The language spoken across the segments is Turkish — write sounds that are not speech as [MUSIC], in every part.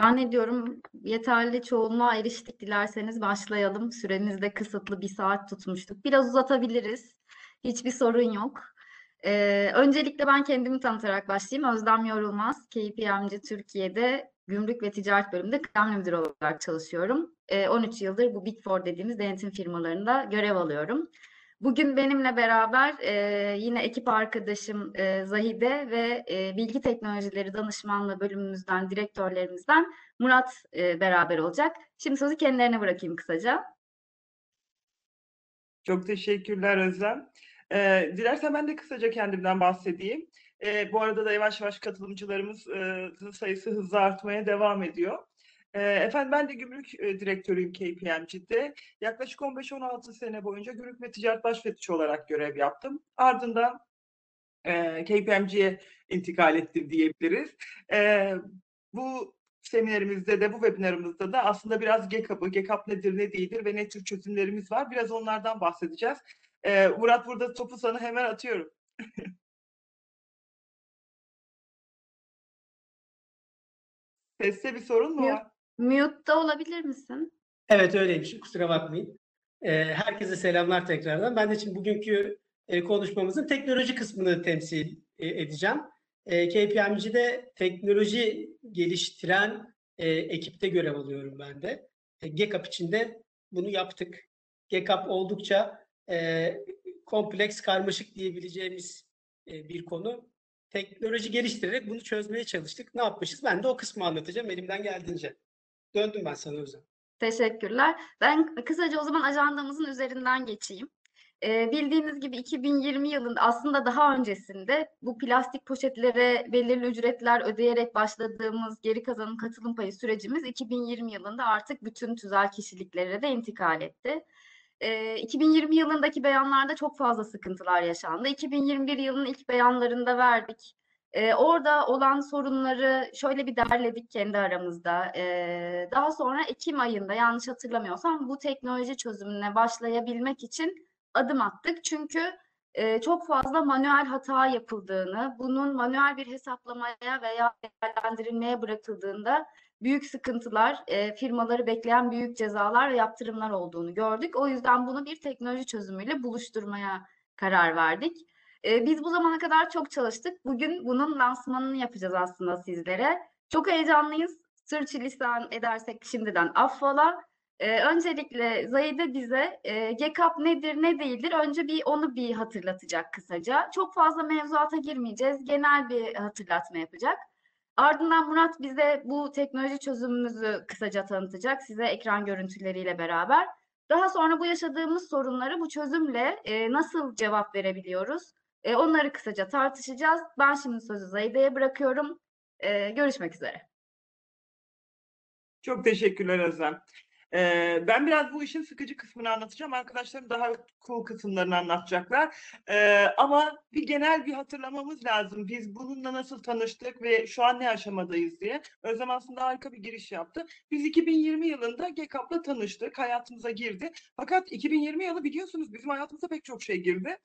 Zannediyorum yeterli çoğunluğa eriştik. Dilerseniz başlayalım. Süremiz de kısıtlı bir saat tutmuştuk. Biraz uzatabiliriz. Hiçbir sorun yok. Ee, öncelikle ben kendimi tanıtarak başlayayım. Özlem Yorulmaz, KPMG Türkiye'de Gümrük ve Ticaret Bölümünde kıdemli müdür olarak çalışıyorum. Ee, 13 yıldır bu Big Four dediğimiz denetim firmalarında görev alıyorum. Bugün benimle beraber e, yine ekip arkadaşım e, Zahide ve e, Bilgi Teknolojileri Danışmanlığı bölümümüzden, direktörlerimizden Murat e, beraber olacak. Şimdi sözü kendilerine bırakayım kısaca. Çok teşekkürler Özlem. Ee, dilersen ben de kısaca kendimden bahsedeyim. Ee, bu arada da yavaş yavaş katılımcılarımızın sayısı hızla artmaya devam ediyor. Ee, efendim ben de gümrük e, direktörüyüm KPMG'de. Yaklaşık 15-16 sene boyunca gümrük ve ticaret başfetişi olarak görev yaptım. Ardından e, KPMG'ye intikal ettim diyebiliriz. E, bu seminerimizde de bu webinarımızda da aslında biraz GECAP'ı, GECAP nedir ne değildir ve ne tür çözümlerimiz var biraz onlardan bahsedeceğiz. E, Murat burada topu sana hemen atıyorum. [LAUGHS] Seste bir sorun mu Yok. var? Mute'da olabilir misin? Evet öyleymiş. Kusura bakmayın. Ee, herkese selamlar tekrardan. Ben de şimdi bugünkü e, konuşmamızın teknoloji kısmını temsil e, edeceğim. E, KPMG'de teknoloji geliştiren e, ekipte görev alıyorum ben de. E, GECAP içinde bunu yaptık. GECAP oldukça e, kompleks, karmaşık diyebileceğimiz e, bir konu. Teknoloji geliştirerek bunu çözmeye çalıştık. Ne yapmışız? Ben de o kısmı anlatacağım elimden geldiğince. Döndüm ben sana Özlem. Teşekkürler. Ben kısaca o zaman ajandamızın üzerinden geçeyim. Ee, bildiğiniz gibi 2020 yılında aslında daha öncesinde bu plastik poşetlere belirli ücretler ödeyerek başladığımız geri kazanım katılım payı sürecimiz 2020 yılında artık bütün tüzel kişiliklere de intikal etti. Ee, 2020 yılındaki beyanlarda çok fazla sıkıntılar yaşandı. 2021 yılının ilk beyanlarında verdik. Ee, orada olan sorunları şöyle bir derledik kendi aramızda. Ee, daha sonra Ekim ayında yanlış hatırlamıyorsam bu teknoloji çözümüne başlayabilmek için adım attık. Çünkü e, çok fazla manuel hata yapıldığını, bunun manuel bir hesaplamaya veya değerlendirilmeye bırakıldığında büyük sıkıntılar, e, firmaları bekleyen büyük cezalar ve yaptırımlar olduğunu gördük. O yüzden bunu bir teknoloji çözümüyle buluşturmaya karar verdik. E, biz bu zamana kadar çok çalıştık. Bugün bunun lansmanını yapacağız aslında sizlere. Çok heyecanlıyız. Sürçülisan edersek şimdiden affola. E, öncelikle Zahide bize e, GECAP nedir ne değildir önce bir onu bir hatırlatacak kısaca. Çok fazla mevzuata girmeyeceğiz. Genel bir hatırlatma yapacak. Ardından Murat bize bu teknoloji çözümümüzü kısaca tanıtacak size ekran görüntüleriyle beraber. Daha sonra bu yaşadığımız sorunları bu çözümle e, nasıl cevap verebiliyoruz? E, onları kısaca tartışacağız. Ben şimdi sözü Zahide'ye bırakıyorum. E, görüşmek üzere. Çok teşekkürler Özlem. Ben biraz bu işin sıkıcı kısmını anlatacağım. Arkadaşlarım daha cool kısımlarını anlatacaklar. Ama bir genel bir hatırlamamız lazım. Biz bununla nasıl tanıştık ve şu an ne aşamadayız diye. Özlem aslında harika bir giriş yaptı. Biz 2020 yılında GECAP'la tanıştık. Hayatımıza girdi. Fakat 2020 yılı biliyorsunuz bizim hayatımıza pek çok şey girdi.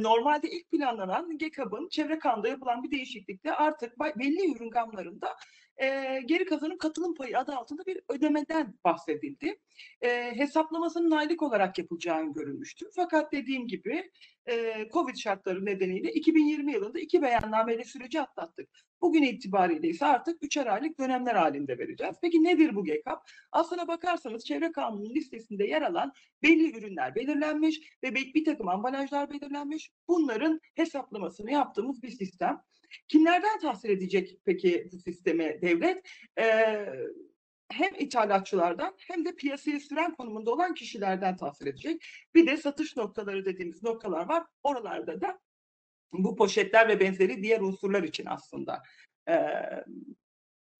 Normalde ilk planlanan GECAP'ın çevre kanunda yapılan bir değişiklikte artık belli ürün gamlarında e, geri kazanım katılım payı adı altında bir ödemeden bahsedildi. E, hesaplamasının aylık olarak yapılacağı görülmüştü. Fakat dediğim gibi e, Covid şartları nedeniyle 2020 yılında iki beyannameyle süreci atlattık. Bugün itibariyle ise artık üçer aylık dönemler halinde vereceğiz. Peki nedir bu GECAP? Aslına bakarsanız çevre kanunun listesinde yer alan belli ürünler belirlenmiş ve bir takım ambalajlar belirlenmiş. Bunların hesaplamasını yaptığımız bir sistem. Kimlerden tahsil edecek peki bu sisteme devlet? Ee, hem ithalatçılardan hem de piyasaya süren konumunda olan kişilerden tahsil edecek. Bir de satış noktaları dediğimiz noktalar var. Oralarda da bu poşetler ve benzeri diğer unsurlar için aslında e,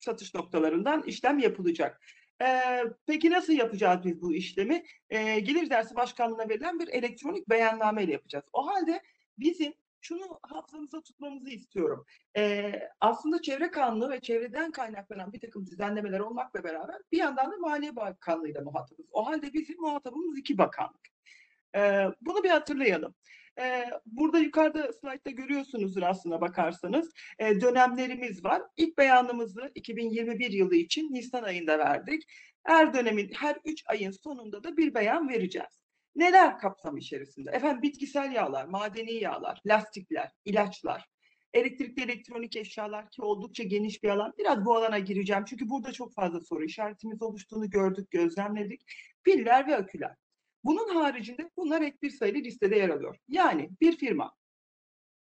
satış noktalarından işlem yapılacak. E, peki nasıl yapacağız biz bu işlemi? E, Gelir Dersi Başkanlığı'na verilen bir elektronik beyanname ile yapacağız. O halde bizim şunu hafızamıza tutmamızı istiyorum. Ee, aslında çevre kanunu ve çevreden kaynaklanan bir takım düzenlemeler olmakla beraber bir yandan da Maliye Bakanlığı'yla muhatabız. O halde bizim muhatabımız iki bakanlık. Ee, bunu bir hatırlayalım. Ee, burada yukarıda slaytta görüyorsunuzdur aslına bakarsanız e, dönemlerimiz var. İlk beyanımızı 2021 yılı için Nisan ayında verdik. Her dönemin her 3 ayın sonunda da bir beyan vereceğiz. Neler kapsam içerisinde? Efendim bitkisel yağlar, madeni yağlar, lastikler, ilaçlar, elektrikli elektronik eşyalar ki oldukça geniş bir alan. Biraz bu alana gireceğim çünkü burada çok fazla soru işaretimiz oluştuğunu gördük, gözlemledik. Piller ve aküler. Bunun haricinde bunlar ek bir sayılı listede yer alıyor. Yani bir firma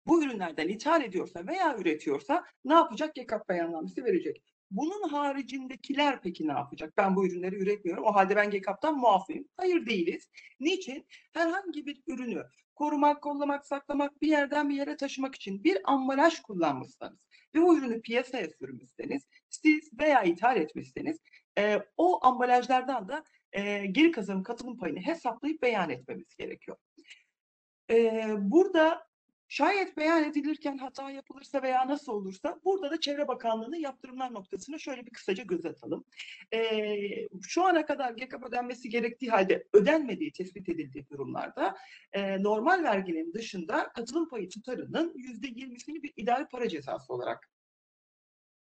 bu ürünlerden ithal ediyorsa veya üretiyorsa ne yapacak? GECAP beyannamesi verecek. Bunun haricindekiler peki ne yapacak? Ben bu ürünleri üretmiyorum. O halde ben GECAP'tan muafıyım. Hayır değiliz. Niçin? Herhangi bir ürünü korumak, kollamak, saklamak, bir yerden bir yere taşımak için bir ambalaj kullanmışsanız ve o ürünü piyasaya sürmüşseniz, siz veya ithal etmişseniz e, o ambalajlardan da e, geri kazanım katılım payını hesaplayıp beyan etmemiz gerekiyor. E, burada şayet beyan edilirken hata yapılırsa veya nasıl olursa burada da Çevre Bakanlığı'nın yaptırımlar noktasına şöyle bir kısaca göz atalım. E, şu ana kadar GECAP ödenmesi gerektiği halde ödenmediği tespit edildiği durumlarda e, normal verginin dışında katılım payı tutarının yüzde yirmisini bir idari para cezası olarak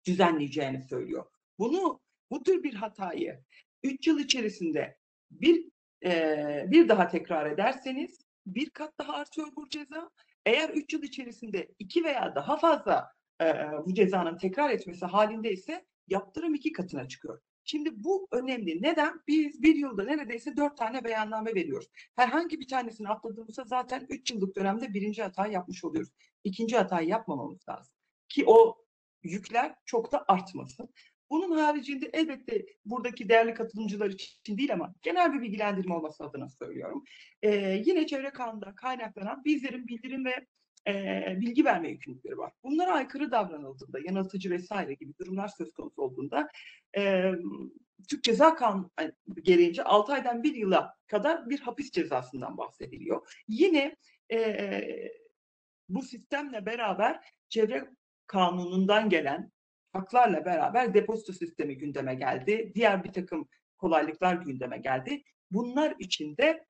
düzenleyeceğini söylüyor. Bunu bu tür bir hatayı 3 yıl içerisinde bir e, bir daha tekrar ederseniz bir kat daha artıyor bu ceza. Eğer 3 yıl içerisinde iki veya daha fazla e, bu cezanın tekrar etmesi halinde ise yaptırım iki katına çıkıyor. Şimdi bu önemli. Neden? Biz bir yılda neredeyse dört tane beyanname veriyoruz. Herhangi bir tanesini atladığımızda zaten üç yıllık dönemde birinci hatayı yapmış oluyoruz. İkinci hatayı yapmamamız lazım. Ki o yükler çok da artmasın. Bunun haricinde elbette buradaki değerli katılımcılar için değil ama genel bir bilgilendirme olması adına söylüyorum. Ee, yine çevre kanunda kaynaklanan bizlerin bildirim ve e, bilgi verme yükümlülükleri var. Bunlara aykırı davranıldığında, yanıltıcı vesaire gibi durumlar söz konusu olduğunda e, Türk Ceza Kanunu gereğince 6 aydan 1 yıla kadar bir hapis cezasından bahsediliyor. Yine e, bu sistemle beraber çevre kanunundan gelen haklarla beraber depozito sistemi gündeme geldi. Diğer bir takım kolaylıklar gündeme geldi. Bunlar için de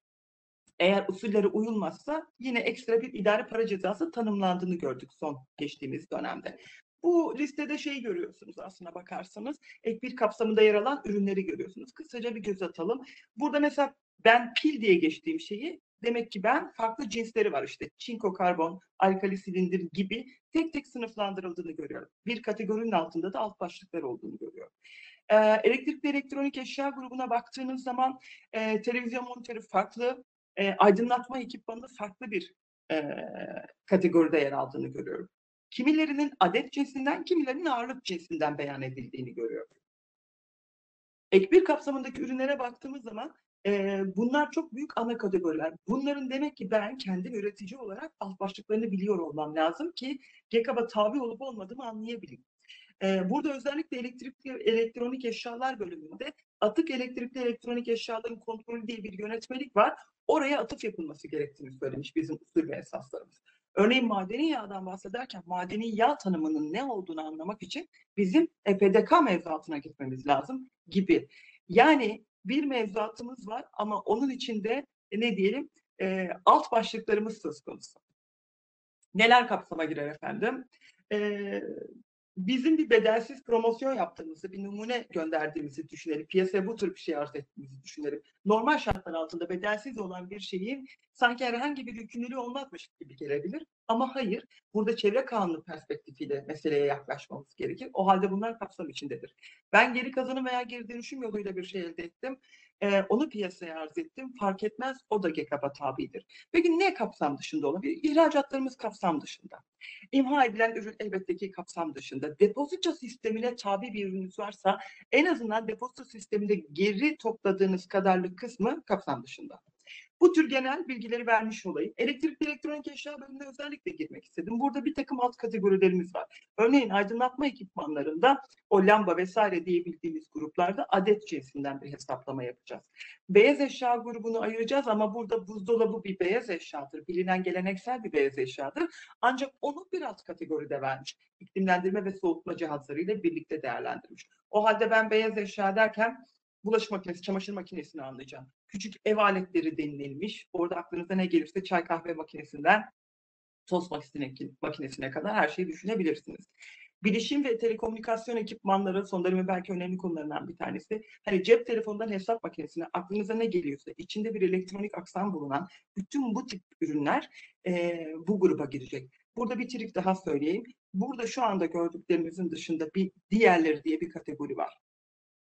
eğer usullere uyulmazsa yine ekstra bir idari para cezası tanımlandığını gördük son geçtiğimiz dönemde. Bu listede şey görüyorsunuz aslına bakarsanız ek bir kapsamında yer alan ürünleri görüyorsunuz. Kısaca bir göz atalım. Burada mesela ben pil diye geçtiğim şeyi demek ki ben farklı cinsleri var işte çinko karbon, alkali silindir gibi tek tek sınıflandırıldığını görüyorum. Bir kategorinin altında da alt başlıklar olduğunu görüyorum. Ee, elektrikli elektronik eşya grubuna baktığınız zaman e, televizyon monitörü farklı, e, aydınlatma ekipmanı farklı bir e, kategoride yer aldığını görüyorum. Kimilerinin adet cinsinden, kimilerinin ağırlık cinsinden beyan edildiğini görüyorum. Ek bir kapsamındaki ürünlere baktığımız zaman bunlar çok büyük ana kategoriler. Bunların demek ki ben kendim üretici olarak alt başlıklarını biliyor olmam lazım ki GECAB'a tabi olup olmadığımı anlayabileyim. Burada özellikle elektrikli elektronik eşyalar bölümünde atık elektrikli elektronik eşyaların kontrolü diye bir yönetmelik var. Oraya atıf yapılması gerektiğini söylemiş bizim usul ve esaslarımız. Örneğin madeni yağdan bahsederken madeni yağ tanımının ne olduğunu anlamak için bizim EPDK mevzuatına gitmemiz lazım gibi. Yani bir mevzuatımız var ama onun içinde e, ne diyelim e, alt başlıklarımız söz konusu. Neler kapsama girer efendim? E, bizim bir bedelsiz promosyon yaptığımızı, bir numune gönderdiğimizi düşünelim. Piyasaya bu tür bir şey arz ettiğimizi düşünelim. Normal şartlar altında bedelsiz olan bir şeyin sanki herhangi bir yükümlülüğü olmazmış gibi gelebilir. Ama hayır, burada çevre kanunu perspektifiyle meseleye yaklaşmamız gerekir. O halde bunlar kapsam içindedir. Ben geri kazanım veya geri dönüşüm yoluyla bir şey elde ettim. Ee, onu piyasaya arz ettim. Fark etmez o da GECAP'a tabidir. Peki ne kapsam dışında olabilir? İhracatlarımız kapsam dışında. İmha edilen ürün elbette ki kapsam dışında. Depozito sistemine tabi bir ürününüz varsa en azından depozito sisteminde geri topladığınız kadarlık kısmı kapsam dışında. Bu tür genel bilgileri vermiş olayım. Elektrikli elektronik eşya bölümüne özellikle girmek istedim. Burada bir takım alt kategorilerimiz var. Örneğin aydınlatma ekipmanlarında o lamba vesaire diyebildiğimiz gruplarda adet cinsinden bir hesaplama yapacağız. Beyaz eşya grubunu ayıracağız ama burada buzdolabı bir beyaz eşyadır. Bilinen geleneksel bir beyaz eşyadır. Ancak onu bir alt kategoride vermiş. İklimlendirme ve soğutma cihazları ile birlikte değerlendirmiş. O halde ben beyaz eşya derken bulaşık makinesi, çamaşır makinesini anlayacağım. Küçük ev aletleri denilmiş. Orada aklınıza ne gelirse çay kahve makinesinden tost makinesine, makinesine kadar her şeyi düşünebilirsiniz. Bilişim ve telekomünikasyon ekipmanları son derece belki önemli konularından bir tanesi. Hani cep telefonundan hesap makinesine aklınıza ne geliyorsa içinde bir elektronik aksam bulunan bütün bu tip ürünler eee, bu gruba girecek. Burada bir trik daha söyleyeyim. Burada şu anda gördüklerimizin dışında bir diğerleri diye bir kategori var.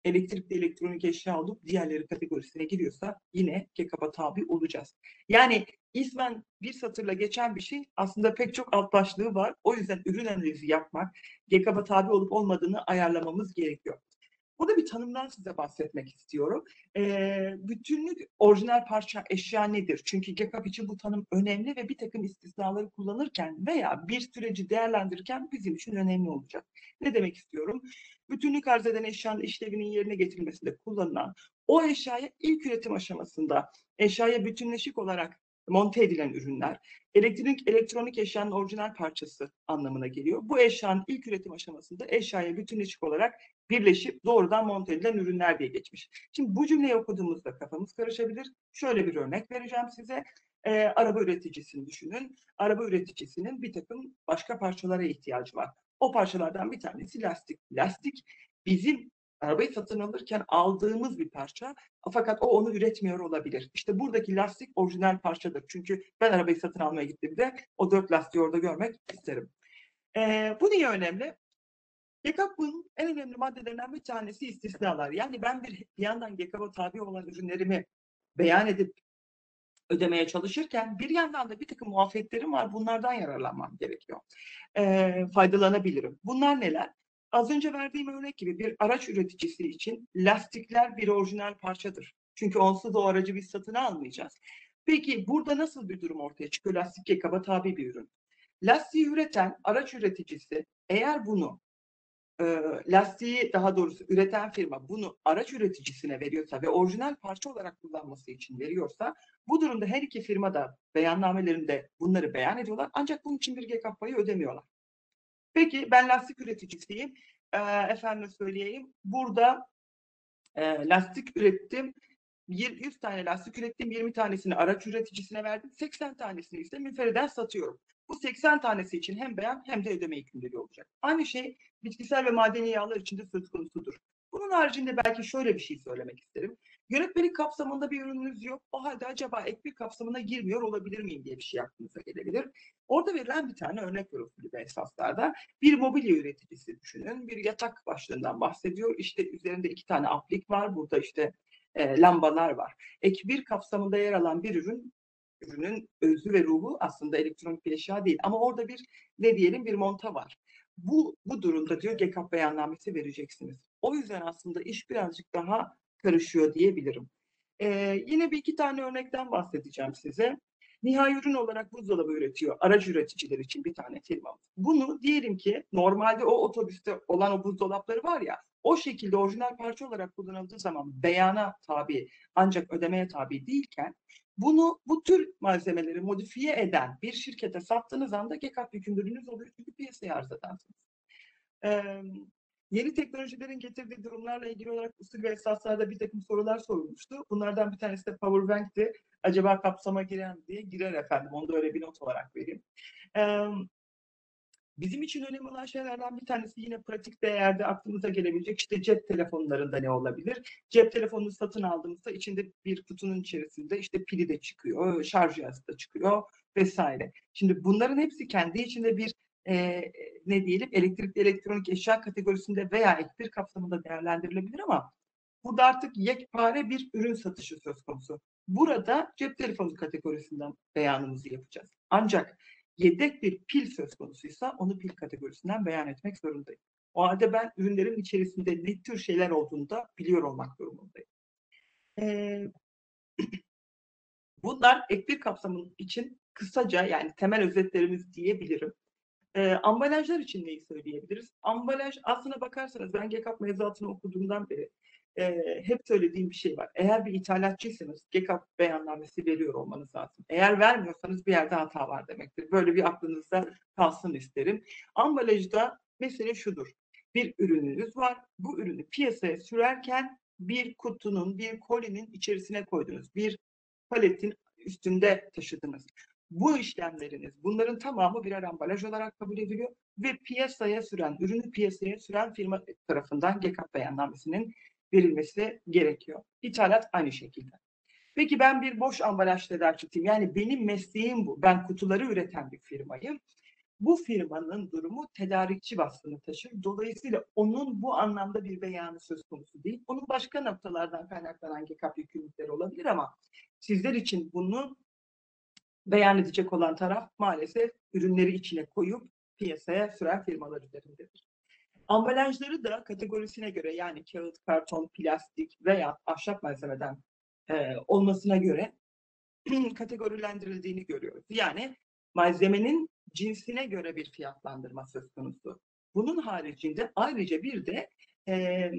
Elektrikli elektronik eşya olup diğerleri kategorisine giriyorsa yine GECAP'a tabi olacağız. Yani ismen bir satırla geçen bir şey aslında pek çok alt başlığı var. O yüzden ürün analizi yapmak, GECAP'a tabi olup olmadığını ayarlamamız gerekiyor. Burada bir tanımdan size bahsetmek istiyorum. Ee, bütünlük orijinal parça eşya nedir? Çünkü GECAP için bu tanım önemli ve bir takım istisnaları kullanırken veya bir süreci değerlendirirken bizim için önemli olacak. Ne demek istiyorum? Bütünlük arz eden eşyanın işlevinin yerine getirilmesinde kullanılan o eşyaya ilk üretim aşamasında eşyaya bütünleşik olarak monte edilen ürünler, elektrik elektronik eşyanın orijinal parçası anlamına geliyor. Bu eşyanın ilk üretim aşamasında eşyaya bütünleşik olarak birleşip doğrudan monte edilen ürünler diye geçmiş. Şimdi bu cümleyi okuduğumuzda kafamız karışabilir. Şöyle bir örnek vereceğim size. Ee, araba üreticisini düşünün. Araba üreticisinin bir takım başka parçalara ihtiyacı var. O parçalardan bir tanesi lastik. Lastik bizim arabayı satın alırken aldığımız bir parça fakat o onu üretmiyor olabilir. İşte buradaki lastik orijinal parçadır. Çünkü ben arabayı satın almaya gittiğimde o dört lastiği orada görmek isterim. Ee, bu niye önemli? GECAP'ın en önemli maddelerinden bir tanesi istisnalar. Yani ben bir, bir yandan GECAP'a tabi olan ürünlerimi beyan edip ödemeye çalışırken bir yandan da bir takım muafiyetlerim var. Bunlardan yararlanmam gerekiyor. Ee, faydalanabilirim. Bunlar neler? Az önce verdiğim örnek gibi bir araç üreticisi için lastikler bir orijinal parçadır. Çünkü onsuz o aracı biz satın almayacağız. Peki burada nasıl bir durum ortaya çıkıyor? Lastik GECAP'a tabi bir ürün. Lastiği üreten araç üreticisi eğer bunu e, lastiği daha doğrusu üreten firma bunu araç üreticisine veriyorsa ve orijinal parça olarak kullanması için veriyorsa bu durumda her iki firma da beyannamelerinde bunları beyan ediyorlar ancak bunun için bir GECAP payı ödemiyorlar. Peki ben lastik üreticisiyim. E, efendim söyleyeyim. Burada e, lastik ürettim. 100 tane lastik ürettim. 20 tanesini araç üreticisine verdim. 80 tanesini ise müferreden satıyorum. Bu 80 tanesi için hem beyan hem de ödeme yükümlülüğü olacak. Aynı şey bitkisel ve madeni yağlar için de söz konusudur. Bunun haricinde belki şöyle bir şey söylemek isterim. Yönetmelik kapsamında bir ürününüz yok. O halde acaba ek bir kapsamına girmiyor olabilir miyim diye bir şey aklınıza gelebilir. Orada verilen bir tane örnek var usulü esaslarda. Bir mobilya üreticisi düşünün. Bir yatak başlığından bahsediyor. İşte üzerinde iki tane aplik var. Burada işte e, lambalar var. Ek bir kapsamında yer alan bir ürün ürünün özü ve ruhu aslında elektronik bir eşya değil. Ama orada bir ne diyelim bir monta var. Bu, bu durumda diyor GECAP beyannamesi vereceksiniz. O yüzden aslında iş birazcık daha karışıyor diyebilirim. Ee, yine bir iki tane örnekten bahsedeceğim size. Nihai ürün olarak buzdolabı üretiyor. Aracı üreticiler için bir tane firmamız. Bunu diyelim ki normalde o otobüste olan o buzdolapları var ya o şekilde orijinal parça olarak kullanıldığı zaman beyana tabi ancak ödemeye tabi değilken bunu bu tür malzemeleri modifiye eden bir şirkete sattığınız anda GECAP yükümlülüğünüz oluyor çünkü piyasaya arz edersiniz. Ee, yeni teknolojilerin getirdiği durumlarla ilgili olarak usul ve esaslarda bir takım sorular sorulmuştu. Bunlardan bir tanesi de Powerbank'ti. Acaba kapsama girer mi diye girer efendim. Onu da öyle bir not olarak vereyim. Ee, Bizim için önemli olan şeylerden bir tanesi yine pratik değerde aklımıza gelebilecek işte cep telefonlarında ne olabilir? Cep telefonunu satın aldığımızda içinde bir kutunun içerisinde işte pili de çıkıyor, şarj cihazı da çıkıyor vesaire. Şimdi bunların hepsi kendi içinde bir e, ne diyelim elektrikli elektronik eşya kategorisinde veya ek bir kapsamında değerlendirilebilir ama burada artık yekpare bir ürün satışı söz konusu. Burada cep telefonu kategorisinden beyanımızı yapacağız. Ancak yedek bir pil söz konusuysa onu pil kategorisinden beyan etmek zorundayım. O halde ben ürünlerin içerisinde ne tür şeyler olduğunu da biliyor olmak durumundayım. Ee, [CLEARS THROAT] bunlar ek bir kapsamın için kısaca yani temel özetlerimiz diyebilirim. Ee, ambalajlar için neyi söyleyebiliriz? Ambalaj aslına bakarsanız ben GECAP mevzuatını okuduğumdan beri e, hep söylediğim bir şey var. Eğer bir ithalatçıysanız GECAP beyannamesi veriyor olmanız lazım. Eğer vermiyorsanız bir yerde hata var demektir. Böyle bir aklınızda kalsın isterim. Ambalajda mesele şudur. Bir ürününüz var. Bu ürünü piyasaya sürerken bir kutunun, bir kolinin içerisine koydunuz. Bir paletin üstünde taşıdınız. Bu işlemleriniz, bunların tamamı birer ambalaj olarak kabul ediliyor ve piyasaya süren, ürünü piyasaya süren firma tarafından GKP beyannamesinin verilmesi gerekiyor. İthalat aynı şekilde. Peki ben bir boş ambalaj tedarikçisiyim. Yani benim mesleğim bu. Ben kutuları üreten bir firmayım. Bu firmanın durumu tedarikçi vasfını taşır. Dolayısıyla onun bu anlamda bir beyanı söz konusu değil. Onun başka noktalardan kaynaklanan GKP yükümlülükleri olabilir ama sizler için bunu beyan edecek olan taraf maalesef ürünleri içine koyup piyasaya süren firmalar üzerindedir. Ambalajları da kategorisine göre yani kağıt, karton, plastik veya ahşap malzemeden e, olmasına göre [CLEARS THROAT] kategorilendirildiğini görüyoruz. Yani malzemenin cinsine göre bir fiyatlandırma söz konusu. Bunun haricinde ayrıca bir de e,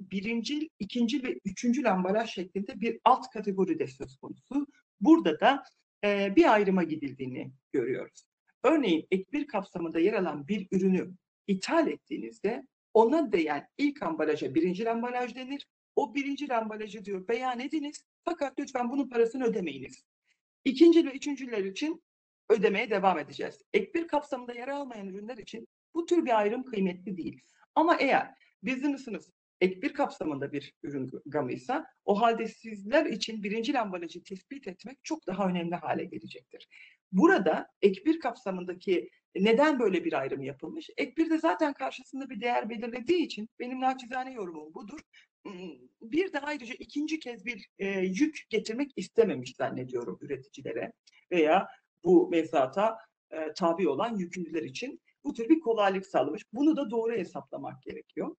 birinci, ikinci ve üçüncü ambalaj şeklinde bir alt kategori de söz konusu. Burada da e, bir ayrıma gidildiğini görüyoruz. Örneğin ek bir kapsamında yer alan bir ürünü ithal ettiğinizde ona değen ilk ambalaja birinci ambalaj denir. O birinci ambalajı diyor beyan ediniz fakat lütfen bunun parasını ödemeyiniz. İkinci ve üçüncüler için ödemeye devam edeceğiz. Ek bir kapsamında yer almayan ürünler için bu tür bir ayrım kıymetli değil. Ama eğer business'ınız ek bir kapsamında bir ürün gamıysa o halde sizler için birinci ambalajı tespit etmek çok daha önemli hale gelecektir. Burada ek bir kapsamındaki neden böyle bir ayrım yapılmış? Ek bir de zaten karşısında bir değer belirlediği için benim naçizane yorumum budur. Bir de ayrıca ikinci kez bir e, yük getirmek istememiş zannediyorum üreticilere veya bu mevzuata e, tabi olan yükümlüler için bu tür bir kolaylık sağlamış. Bunu da doğru hesaplamak gerekiyor.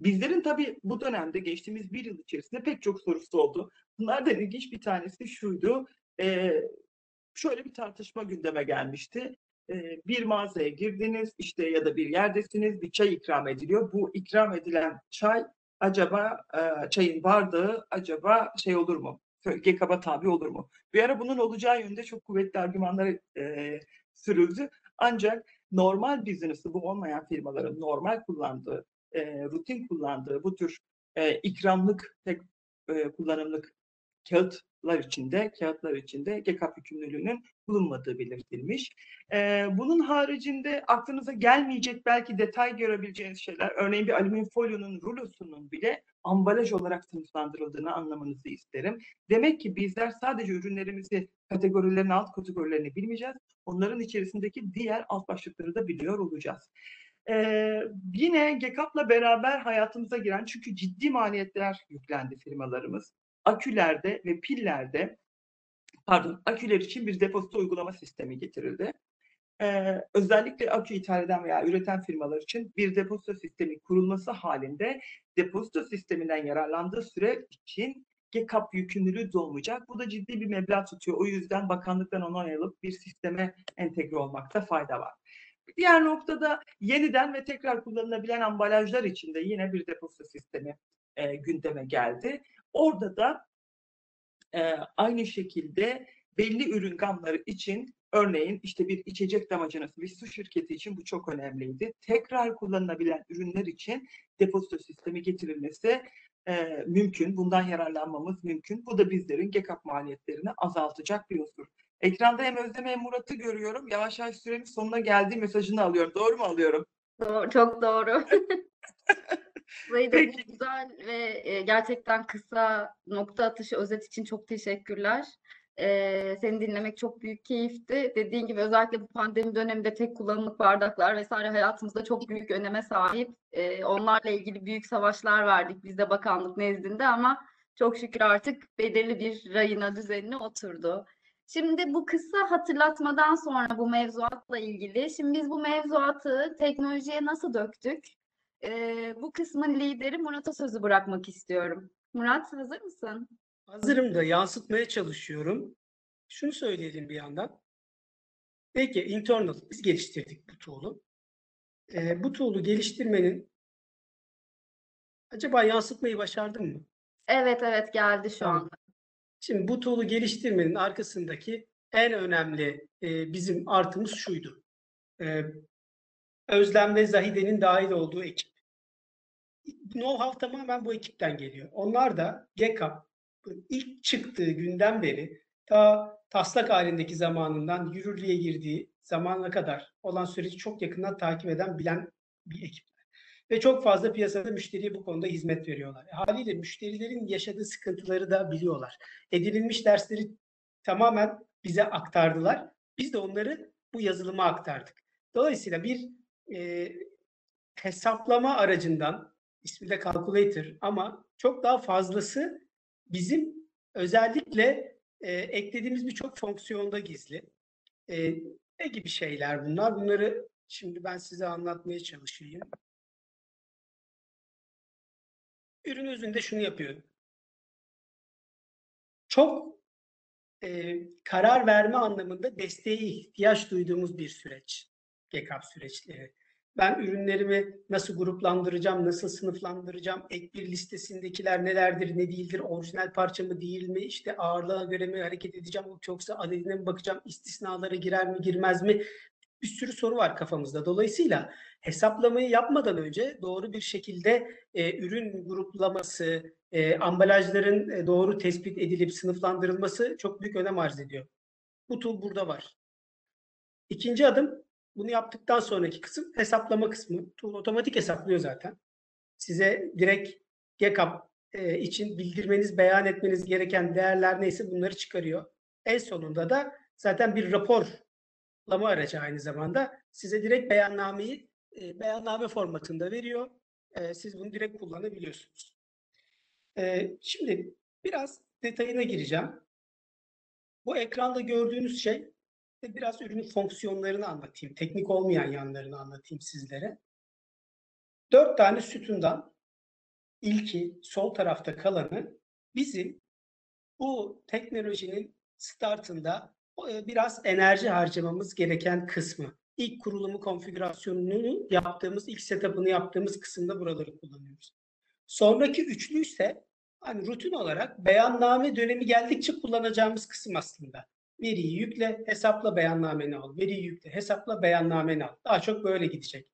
Bizlerin tabii bu dönemde geçtiğimiz bir yıl içerisinde pek çok sorusu oldu. Bunlardan ilginç bir tanesi şuydu. E, şöyle bir tartışma gündeme gelmişti. E, bir mağazaya girdiniz işte ya da bir yerdesiniz bir çay ikram ediliyor. Bu ikram edilen çay acaba e, çayın bardağı acaba şey olur mu? GKB'a tabi olur mu? Bir ara bunun olacağı yönde çok kuvvetli argümanlar e, sürüldü. Ancak normal business'ı bu olmayan firmaların normal kullandığı, e, rutin kullandığı bu tür e, ikramlık, tek e, kullanımlık kağıtlar içinde, kağıtlar içinde GKP yükümlülüğünün bulunmadığı belirtilmiş. Ee, bunun haricinde aklınıza gelmeyecek belki detay görebileceğiniz şeyler, örneğin bir alüminyum folyonun rulosunun bile ambalaj olarak sınıflandırıldığını anlamanızı isterim. Demek ki bizler sadece ürünlerimizi kategorilerin alt kategorilerini bilmeyeceğiz. Onların içerisindeki diğer alt başlıkları da biliyor olacağız. Ee, yine GECAP'la beraber hayatımıza giren çünkü ciddi maliyetler yüklendi firmalarımız. Akülerde ve pillerde pardon aküler için bir depozito uygulama sistemi getirildi. Ee, özellikle akü ithal eden veya üreten firmalar için bir depozito sistemi kurulması halinde depozito sisteminden yararlandığı süre için GECAP yükümlülüğü doğmayacak. Bu da ciddi bir meblağ tutuyor. O yüzden bakanlıktan onay alıp bir sisteme entegre olmakta fayda var. Diğer noktada yeniden ve tekrar kullanılabilen ambalajlar için de yine bir depozito sistemi e, gündeme geldi. Orada da e, aynı şekilde belli ürün gamları için örneğin işte bir içecek damacanası bir su şirketi için bu çok önemliydi. Tekrar kullanılabilen ürünler için depozito sistemi getirilmesi e, mümkün. Bundan yararlanmamız mümkün. Bu da bizlerin GECAP maliyetlerini azaltacak bir unsur. Ekranda hem Özlem hem Murat'ı görüyorum. Yavaş yavaş sürenin sonuna geldiği mesajını alıyorum. Doğru mu alıyorum? Doğru, çok doğru. [LAUGHS] Burayı da Peki. güzel ve e, gerçekten kısa nokta atışı özet için çok teşekkürler. Ee, seni dinlemek çok büyük keyifti. Dediğin gibi özellikle bu pandemi döneminde tek kullanımlık bardaklar vesaire hayatımızda çok büyük öneme sahip. Ee, onlarla ilgili büyük savaşlar verdik biz de bakanlık nezdinde ama çok şükür artık belirli bir rayına düzenine oturdu. Şimdi bu kısa hatırlatmadan sonra bu mevzuatla ilgili, şimdi biz bu mevzuatı teknolojiye nasıl döktük? Ee, bu kısmın lideri Murat'a sözü bırakmak istiyorum. Murat hazır mısın? Hazırım da yansıtmaya çalışıyorum. Şunu söyleyelim bir yandan. Peki internal biz geliştirdik bu tool'u. Ee, bu tool'u geliştirmenin acaba yansıtmayı başardın mı? Evet evet geldi şu Tamam. anda. Şimdi bu tool'u geliştirmenin arkasındaki en önemli e, bizim artımız şuydu. E, Özlem ve Zahide'nin dahil olduğu ekip. Know-how tamamen bu ekipten geliyor. Onlar da GECAP ilk çıktığı günden beri ta taslak halindeki zamanından yürürlüğe girdiği zamana kadar olan süreci çok yakından takip eden, bilen bir ekip. Ve çok fazla piyasada müşteriye bu konuda hizmet veriyorlar. E, Haliyle müşterilerin yaşadığı sıkıntıları da biliyorlar. Edinilmiş dersleri tamamen bize aktardılar. Biz de onları bu yazılıma aktardık. Dolayısıyla bir e, hesaplama aracından, ismi de calculator ama çok daha fazlası bizim özellikle e, eklediğimiz birçok fonksiyonda gizli. E, ne gibi şeyler bunlar? Bunları şimdi ben size anlatmaya çalışayım. Ürün özünde şunu yapıyor. Çok e, karar verme anlamında desteğe ihtiyaç duyduğumuz bir süreç. GCAP süreçleri. Ben ürünlerimi nasıl gruplandıracağım, nasıl sınıflandıracağım, ek bir listesindekiler nelerdir, ne değildir, orijinal parça mı değil mi, işte ağırlığa göre mi hareket edeceğim, yoksa adedine mi bakacağım, istisnalara girer mi, girmez mi? Bir sürü soru var kafamızda. Dolayısıyla hesaplamayı yapmadan önce doğru bir şekilde e, ürün gruplaması, e, ambalajların e, doğru tespit edilip sınıflandırılması çok büyük önem arz ediyor. Bu tool burada var. İkinci adım bunu yaptıktan sonraki kısım hesaplama kısmı. Tool otomatik hesaplıyor zaten. Size direkt GCAP e, için bildirmeniz, beyan etmeniz gereken değerler neyse bunları çıkarıyor. En sonunda da zaten bir raporlama aracı aynı zamanda size direkt beyannameyi e, beyanname formatında veriyor. E, siz bunu direkt kullanabiliyorsunuz. E, şimdi biraz detayına gireceğim. Bu ekranda gördüğünüz şey biraz ürünün fonksiyonlarını anlatayım. Teknik olmayan yanlarını anlatayım sizlere. Dört tane sütundan ilki sol tarafta kalanı bizim bu teknolojinin startında e, biraz enerji harcamamız gereken kısmı. İlk kurulumu konfigürasyonunu yaptığımız, ilk setup'ını yaptığımız kısımda buraları kullanıyoruz. Sonraki üçlü ise hani rutin olarak beyanname dönemi geldikçe kullanacağımız kısım aslında. Veriyi yükle, hesapla beyannameni al. Veriyi yükle, hesapla beyannameni al. Daha çok böyle gidecek.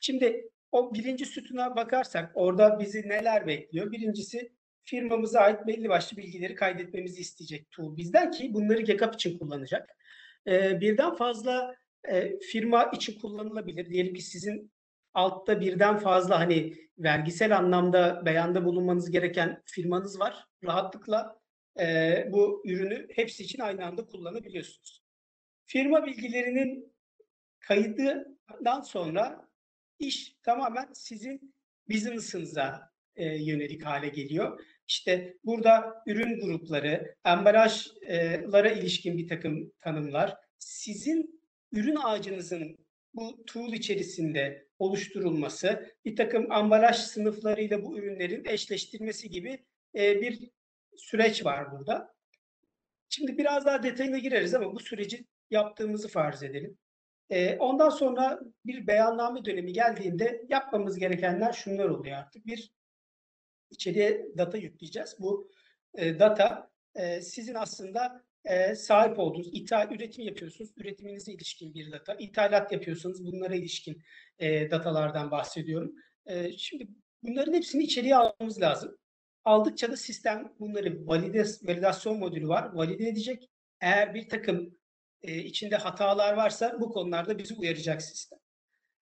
Şimdi o birinci sütuna bakarsak orada bizi neler bekliyor? Birincisi firmamıza ait belli başlı bilgileri kaydetmemizi isteyecek tool bizden ki bunları GCAP için kullanacak. Ee, birden fazla e, firma için kullanılabilir. Diyelim ki sizin altta birden fazla hani vergisel anlamda beyanda bulunmanız gereken firmanız var. Rahatlıkla e, bu ürünü hepsi için aynı anda kullanabiliyorsunuz. Firma bilgilerinin kaydından sonra iş tamamen sizin business'ınıza e, yönelik hale geliyor. İşte burada ürün grupları, ambalajlara ilişkin bir takım tanımlar, sizin ürün ağacınızın bu tool içerisinde oluşturulması, bir takım ambalaj sınıflarıyla bu ürünlerin eşleştirmesi gibi bir süreç var burada. Şimdi biraz daha detayına gireriz ama bu süreci yaptığımızı farz edelim. E, ondan sonra bir beyanname dönemi geldiğinde yapmamız gerekenler şunlar oluyor artık. Bir, içeriye data yükleyeceğiz. Bu e, data e, sizin aslında e, sahip olduğunuz, ithal, üretim yapıyorsunuz, üretiminize ilişkin bir data. İthalat yapıyorsanız bunlara ilişkin datalardan bahsediyorum. Şimdi bunların hepsini içeriye almamız lazım. Aldıkça da sistem bunları valide, validasyon modülü var, valide edecek. Eğer bir takım e, içinde hatalar varsa bu konularda bizi uyaracak sistem.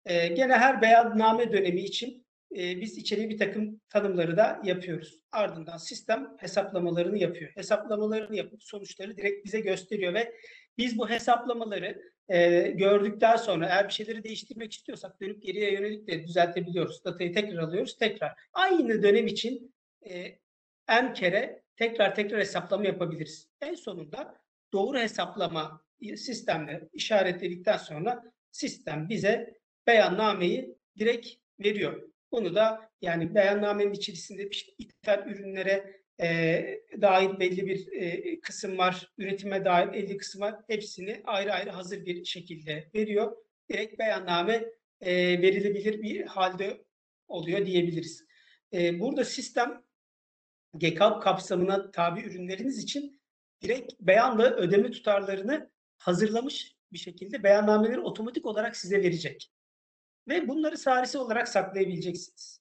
E, gene her beyanname dönemi için e, biz içeriye bir takım tanımları da yapıyoruz. Ardından sistem hesaplamalarını yapıyor. Hesaplamalarını yapıp sonuçları direkt bize gösteriyor ve biz bu hesaplamaları e, gördükten sonra eğer bir şeyleri değiştirmek istiyorsak dönüp geriye yönelik de düzeltebiliyoruz. Datayı tekrar alıyoruz, tekrar. Aynı dönem için e, en kere tekrar tekrar hesaplama yapabiliriz. En sonunda doğru hesaplama sistemle işaretledikten sonra sistem bize beyannameyi direkt veriyor. Bunu da yani beyannamenin içerisinde işte ithal ürünlere e, dair belli bir e, kısım var, üretime dair belli kısım var. Hepsini ayrı ayrı hazır bir şekilde veriyor. Direkt beyanname e, verilebilir bir halde oluyor diyebiliriz. E, burada sistem GCAP kapsamına tabi ürünleriniz için direkt beyanla ödeme tutarlarını hazırlamış bir şekilde beyannameleri otomatik olarak size verecek. Ve bunları sarisi olarak saklayabileceksiniz.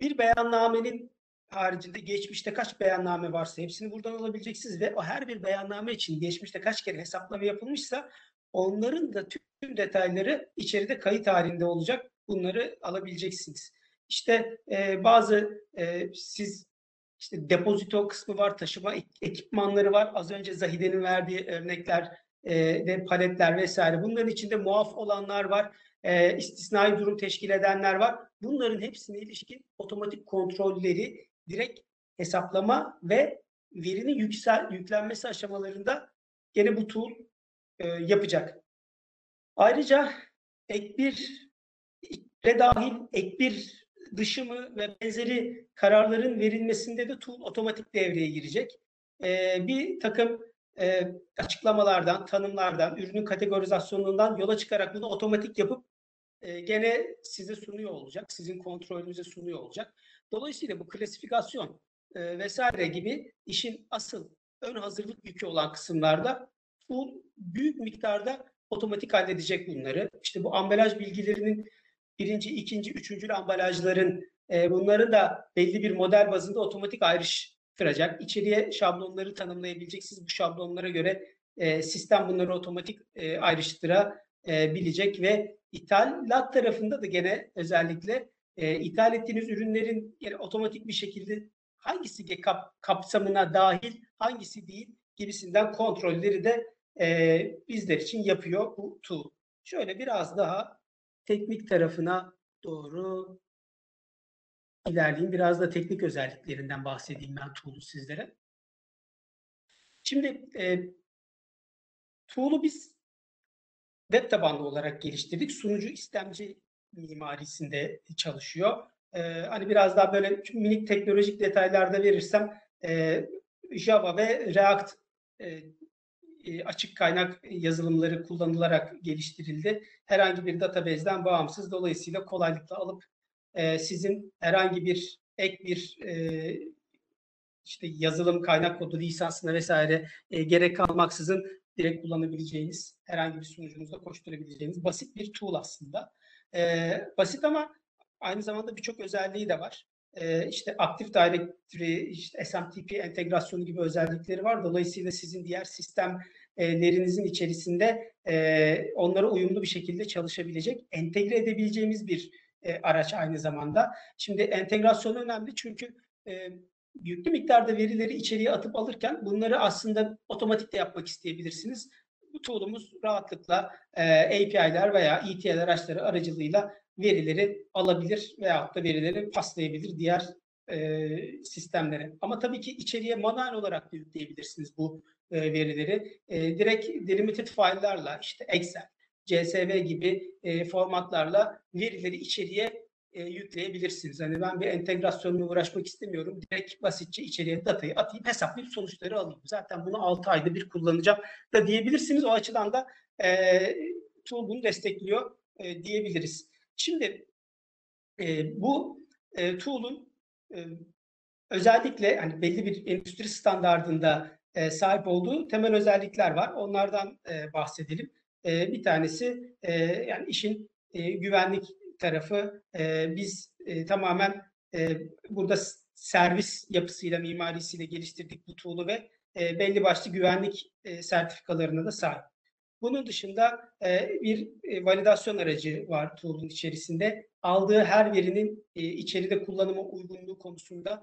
bir beyannamenin haricinde geçmişte kaç beyanname varsa hepsini buradan alabileceksiniz ve o her bir beyanname için geçmişte kaç kere hesaplama yapılmışsa onların da tüm detayları içeride kayıt halinde olacak. Bunları alabileceksiniz. İşte e, bazı e, siz işte depozito kısmı var, taşıma ek- ekipmanları var. Az önce Zahide'nin verdiği örnekler e, de paletler vesaire. Bunların içinde muaf olanlar var. E, istisnai durum teşkil edenler var. Bunların hepsine ilişkin otomatik kontrolleri direkt hesaplama ve verinin yüksel, yüklenmesi aşamalarında gene bu tool e, yapacak. Ayrıca ek bir re dahil ek bir dışı mı ve benzeri kararların verilmesinde de tool otomatik devreye girecek. E, bir takım e, açıklamalardan, tanımlardan, ürünün kategorizasyonundan yola çıkarak bunu otomatik yapıp e, gene size sunuyor olacak. Sizin kontrolünüze sunuyor olacak. Dolayısıyla bu klasifikasyon e, vesaire gibi işin asıl ön hazırlık yükü olan kısımlarda bu büyük miktarda otomatik halledecek bunları. İşte bu ambalaj bilgilerinin birinci, ikinci, üçüncü ambalajların e, bunları da belli bir model bazında otomatik ayrıştıracak. İçeriye şablonları tanımlayabileceksiniz. Bu şablonlara göre e, sistem bunları otomatik e, ayrıştırabilecek ve ithalat tarafında da gene özellikle e, ithal ettiğiniz ürünlerin gene otomatik bir şekilde hangisi GECAP kapsamına dahil, hangisi değil gibisinden kontrolleri de e, bizler için yapıyor bu tool. Şöyle biraz daha teknik tarafına doğru ilerleyeyim. Biraz da teknik özelliklerinden bahsedeyim ben tool'u sizlere. Şimdi e, tool'u biz web tabanlı olarak geliştirdik. Sunucu istemci mimarisinde çalışıyor. Ee, hani biraz daha böyle minik teknolojik detaylarda verirsem e, Java ve React e, e, açık kaynak yazılımları kullanılarak geliştirildi. Herhangi bir database'den bağımsız. Dolayısıyla kolaylıkla alıp e, sizin herhangi bir ek bir e, işte yazılım kaynak kodu lisansına vesaire gerek kalmaksızın direkt kullanabileceğiniz, herhangi bir sunucunuzda koşturabileceğiniz basit bir tool aslında. Basit ama aynı zamanda birçok özelliği de var. E, işte Active Directory, işte SMTP entegrasyonu gibi özellikleri var. Dolayısıyla sizin diğer sistemlerinizin içerisinde e, onlara uyumlu bir şekilde çalışabilecek, entegre edebileceğimiz bir e, araç aynı zamanda. Şimdi entegrasyon önemli çünkü e, yüklü miktarda verileri içeriye atıp alırken bunları aslında otomatik de yapmak isteyebilirsiniz. Bu tool'umuz rahatlıkla e, API'ler veya ETL araçları aracılığıyla verileri alabilir veyahut da verileri paslayabilir diğer e, sistemlere. Ama tabii ki içeriye manuel olarak yükleyebilirsiniz bu e, verileri. E, direkt delimited file'larla işte Excel, CSV gibi e, formatlarla verileri içeriye e, yükleyebilirsiniz. Hani ben bir entegrasyonla uğraşmak istemiyorum. Direkt basitçe içeriye datayı atayım, hesaplayıp sonuçları alayım. Zaten bunu 6 ayda bir kullanacağım da diyebilirsiniz. O açıdan da e, tool bunu destekliyor e, diyebiliriz. Şimdi e, bu e, tool'un e, özellikle hani belli bir endüstri standardında e, sahip olduğu temel özellikler var. Onlardan e, bahsedelim. E, bir tanesi yani işin güvenlik tarafı biz tamamen burada servis yapısıyla, mimarisiyle geliştirdik bu tool'u ve belli başlı güvenlik sertifikalarına da sahip. Bunun dışında bir validasyon aracı var tool'un içerisinde. Aldığı her verinin içeride kullanıma uygunluğu konusunda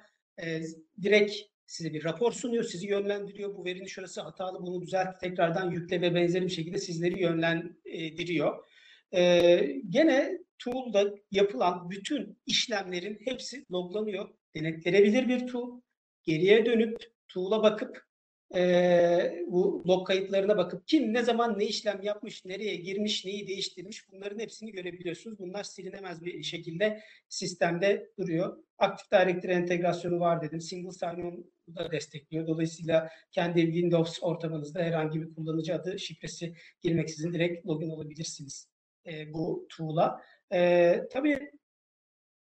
direkt size bir rapor sunuyor, sizi yönlendiriyor. Bu verinin şurası hatalı, bunu düzelt, tekrardan yükle ve benzeri bir şekilde sizleri yönlendiriyor. E, gene tool'da yapılan bütün işlemlerin hepsi loglanıyor. Denetlenebilir bir tool. Geriye dönüp tool'a bakıp e, bu log kayıtlarına bakıp kim ne zaman ne işlem yapmış, nereye girmiş, neyi değiştirmiş bunların hepsini görebiliyorsunuz. Bunlar silinemez bir şekilde sistemde duruyor. Active Directory entegrasyonu var dedim. Single sign-on da destekliyor. Dolayısıyla kendi Windows ortamınızda herhangi bir kullanıcı adı şifresi girmeksizin direkt login olabilirsiniz e, bu tool'a. E, tabii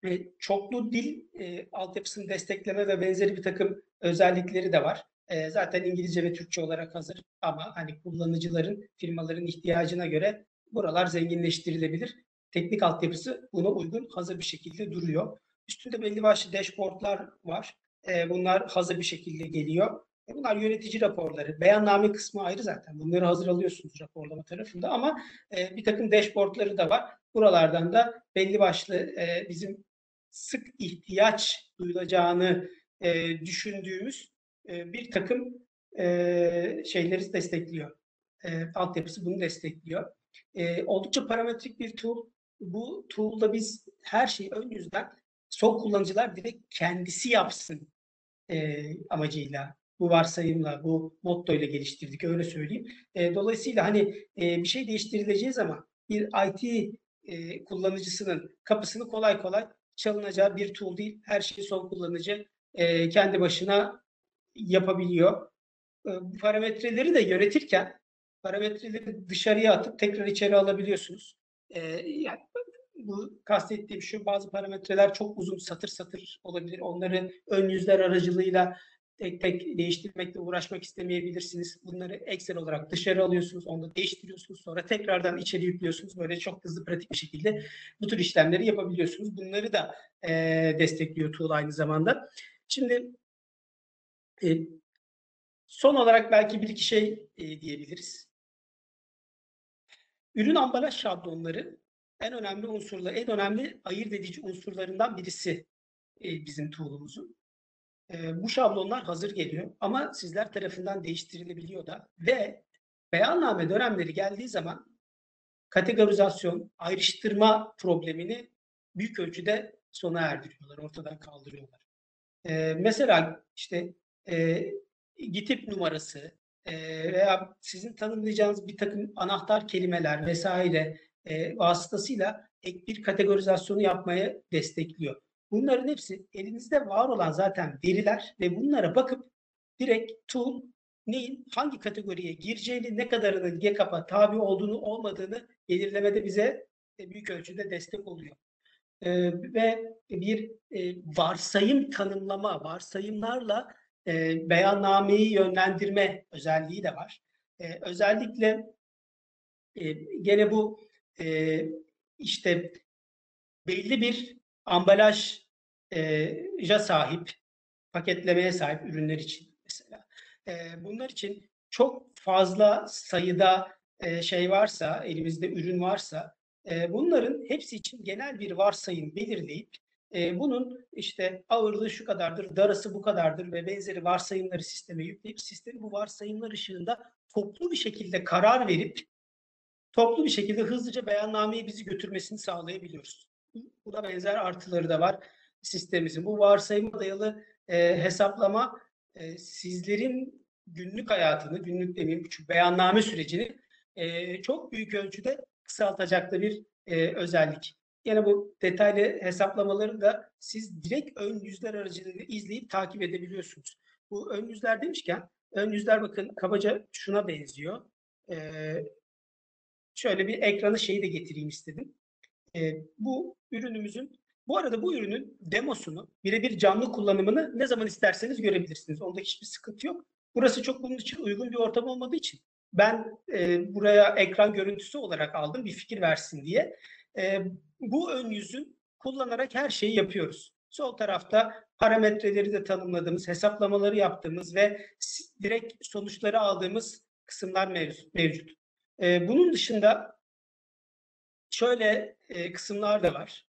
e, çoklu dil e, altyapısını destekleme ve benzeri bir takım özellikleri de var. E, zaten İngilizce ve Türkçe olarak hazır ama hani kullanıcıların, firmaların ihtiyacına göre buralar zenginleştirilebilir. Teknik altyapısı buna uygun hazır bir şekilde duruyor. Üstünde belli başlı dashboardlar var. E, bunlar hazır bir şekilde geliyor. E, bunlar yönetici raporları. Beyanname kısmı ayrı zaten. Bunları hazır alıyorsunuz raporlama tarafında ama e, bir takım dashboardları da var. Buralardan da belli başlı e, bizim sık ihtiyaç duyulacağını e, düşündüğümüz bir takım e, şeyleri destekliyor. E, altyapısı bunu destekliyor. E, oldukça parametrik bir tool. Bu tool'da biz her şeyi ön yüzden son kullanıcılar direkt kendisi yapsın e, amacıyla, bu varsayımla, bu motto ile geliştirdik öyle söyleyeyim. E, dolayısıyla hani e, bir şey değiştirileceği zaman bir IT e, kullanıcısının kapısını kolay kolay çalınacağı bir tool değil. Her şeyi son kullanıcı e, kendi başına yapabiliyor. E, bu parametreleri de yönetirken parametreleri dışarıya atıp tekrar içeri alabiliyorsunuz. E, yani bu kastettiğim şu bazı parametreler çok uzun satır satır olabilir. Onları ön yüzler aracılığıyla tek tek değiştirmekle uğraşmak istemeyebilirsiniz. Bunları Excel olarak dışarı alıyorsunuz, onu değiştiriyorsunuz. Sonra tekrardan içeri yüklüyorsunuz. Böyle çok hızlı, pratik bir şekilde bu tür işlemleri yapabiliyorsunuz. Bunları da e, destekliyor tool aynı zamanda. Şimdi e, son olarak belki bir iki şey e, diyebiliriz. Ürün ambalaj şablonları en önemli unsurlar, en önemli ayırt edici unsurlarından birisi e, bizim tool'umuzun. E, bu şablonlar hazır geliyor ama sizler tarafından değiştirilebiliyor da ve beyanname dönemleri geldiği zaman kategorizasyon, ayrıştırma problemini büyük ölçüde sona erdiriyorlar, ortadan kaldırıyorlar. E, mesela işte e, GİTİP numarası e, veya sizin tanımlayacağınız bir takım anahtar kelimeler vesaire e, vasıtasıyla ek bir kategorizasyonu yapmaya destekliyor. Bunların hepsi elinizde var olan zaten veriler ve bunlara bakıp direkt tool neyin hangi kategoriye gireceğini, ne kadarının GCAP'a tabi olduğunu olmadığını belirlemede bize e, büyük ölçüde destek oluyor. Ee, ve bir e, varsayım tanımlama, varsayımlarla e, beyannameyi yönlendirme özelliği de var. E, özellikle e, gene bu e, işte belli bir ambalaja sahip, paketlemeye sahip ürünler için mesela. E, bunlar için çok fazla sayıda e, şey varsa, elimizde ürün varsa, e, bunların hepsi için genel bir varsayım belirleyip e, bunun işte ağırlığı şu kadardır, darası bu kadardır ve benzeri varsayımları sisteme yükleyip sistemi bu varsayımlar ışığında toplu bir şekilde karar verip toplu bir şekilde hızlıca beyannameyi bizi götürmesini sağlayabiliyoruz. Buna benzer artıları da var sistemimizin. Bu varsayıma dayalı e, hesaplama e, sizlerin günlük hayatını, günlük demeyeyim şu beyanname sürecini e, çok büyük ölçüde kısaltacaklı bir e, özellik. Yine bu detaylı hesaplamaları da siz direkt ön yüzler aracılığıyla izleyip takip edebiliyorsunuz. Bu ön yüzler demişken ön yüzler bakın kabaca şuna benziyor. Ee, şöyle bir ekranı şeyi de getireyim istedim. Ee, bu ürünümüzün bu arada bu ürünün demosunu birebir canlı kullanımını ne zaman isterseniz görebilirsiniz. Onda hiçbir sıkıntı yok. Burası çok bunun için uygun bir ortam olmadığı için ben e, buraya ekran görüntüsü olarak aldım bir fikir versin diye. E, bu ön yüzün kullanarak her şeyi yapıyoruz. Sol tarafta parametreleri de tanımladığımız, hesaplamaları yaptığımız ve direkt sonuçları aldığımız kısımlar mevcut. E, bunun dışında şöyle e, kısımlar da var.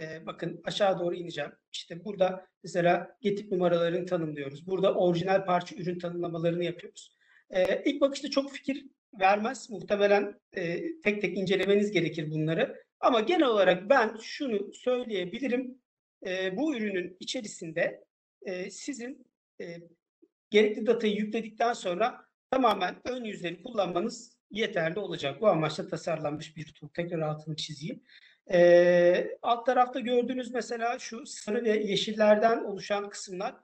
E, bakın aşağı doğru ineceğim. İşte burada mesela getip numaralarını tanımlıyoruz. Burada orijinal parça ürün tanımlamalarını yapıyoruz. E, ilk bakışta çok fikir vermez. Muhtemelen e, tek tek incelemeniz gerekir bunları. Ama genel olarak ben şunu söyleyebilirim. E, bu ürünün içerisinde e, sizin e, gerekli datayı yükledikten sonra tamamen ön yüzleri kullanmanız yeterli olacak. Bu amaçla tasarlanmış bir tool. Tekrar altını çizeyim. E, alt tarafta gördüğünüz mesela şu sarı ve yeşillerden oluşan kısımlar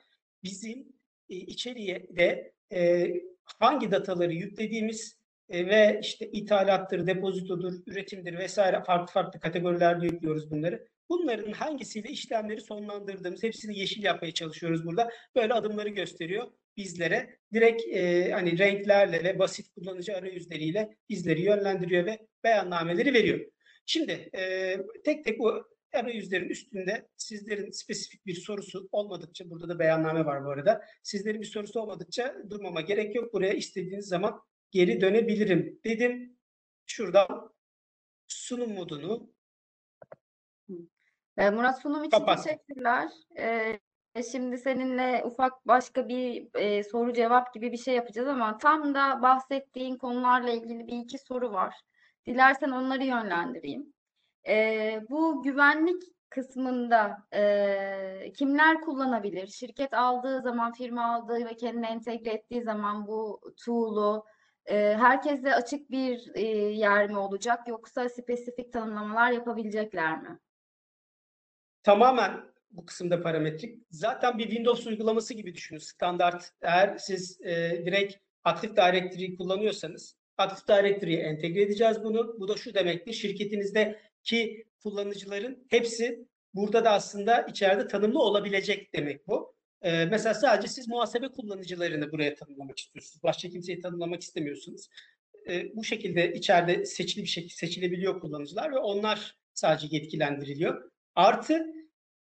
bizim e, içeriye de e, hangi dataları yüklediğimiz ve işte ithalattır, depozitodur, üretimdir vesaire farklı farklı kategorilerde yüklüyoruz bunları. Bunların hangisiyle işlemleri sonlandırdığımız, hepsini yeşil yapmaya çalışıyoruz burada. Böyle adımları gösteriyor bizlere. Direkt e, hani renklerle ve basit kullanıcı arayüzleriyle bizleri yönlendiriyor ve beyannameleri veriyor. Şimdi e, tek tek bu arayüzlerin üstünde sizlerin spesifik bir sorusu olmadıkça, burada da beyanname var bu arada, sizlerin bir sorusu olmadıkça durmama gerek yok. Buraya istediğiniz zaman geri dönebilirim dedim. Şuradan sunum modunu Ee, Murat sunum için Kapat. teşekkürler. Ee, şimdi seninle ufak başka bir e, soru cevap gibi bir şey yapacağız ama tam da bahsettiğin konularla ilgili bir iki soru var. Dilersen onları yönlendireyim. Ee, bu güvenlik kısmında e, kimler kullanabilir? Şirket aldığı zaman, firma aldığı ve kendine entegre ettiği zaman bu tool'u e, herkese açık bir e, yer mi olacak yoksa spesifik tanımlamalar yapabilecekler mi? tamamen bu kısımda parametrik. Zaten bir Windows uygulaması gibi düşünün. Standart eğer siz e, direkt Active Directory kullanıyorsanız Active Directory'ye entegre edeceğiz bunu. Bu da şu demektir. Şirketinizdeki kullanıcıların hepsi burada da aslında içeride tanımlı olabilecek demek bu. E, mesela sadece siz muhasebe kullanıcılarını buraya tanımlamak istiyorsunuz. Başka kimseyi tanımlamak istemiyorsunuz. E, bu şekilde içeride seçili bir şekilde seçilebiliyor kullanıcılar ve onlar sadece yetkilendiriliyor. Artı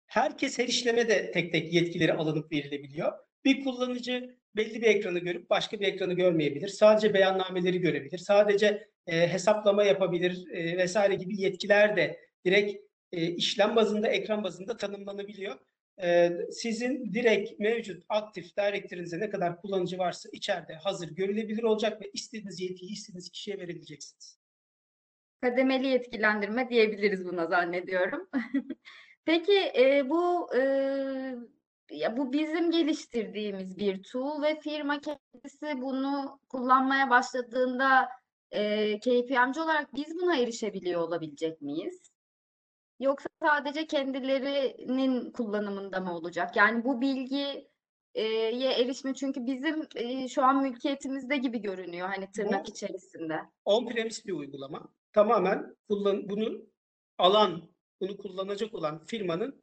herkes her işleme de tek tek yetkileri alınıp verilebiliyor. Bir kullanıcı belli bir ekranı görüp başka bir ekranı görmeyebilir. Sadece beyannameleri görebilir. Sadece e, hesaplama yapabilir e, vesaire gibi yetkiler de direkt e, işlem bazında, ekran bazında tanımlanabiliyor. E, sizin direkt mevcut aktif directory'nize ne kadar kullanıcı varsa içeride hazır görülebilir olacak ve istediğiniz yetkiyi istediğiniz kişiye verebileceksiniz. Kademeli yetkilendirme diyebiliriz buna zannediyorum. [LAUGHS] Peki e, bu e, ya bu bizim geliştirdiğimiz bir tool ve firma kendisi bunu kullanmaya başladığında e, KPMG olarak biz buna erişebiliyor olabilecek miyiz? Yoksa sadece kendilerinin kullanımında mı olacak? Yani bu bilgiye erişme çünkü bizim e, şu an mülkiyetimizde gibi görünüyor hani tırnak Bu- içerisinde. on-premise bir uygulama. Tamamen kullan bunu alan, bunu kullanacak olan firmanın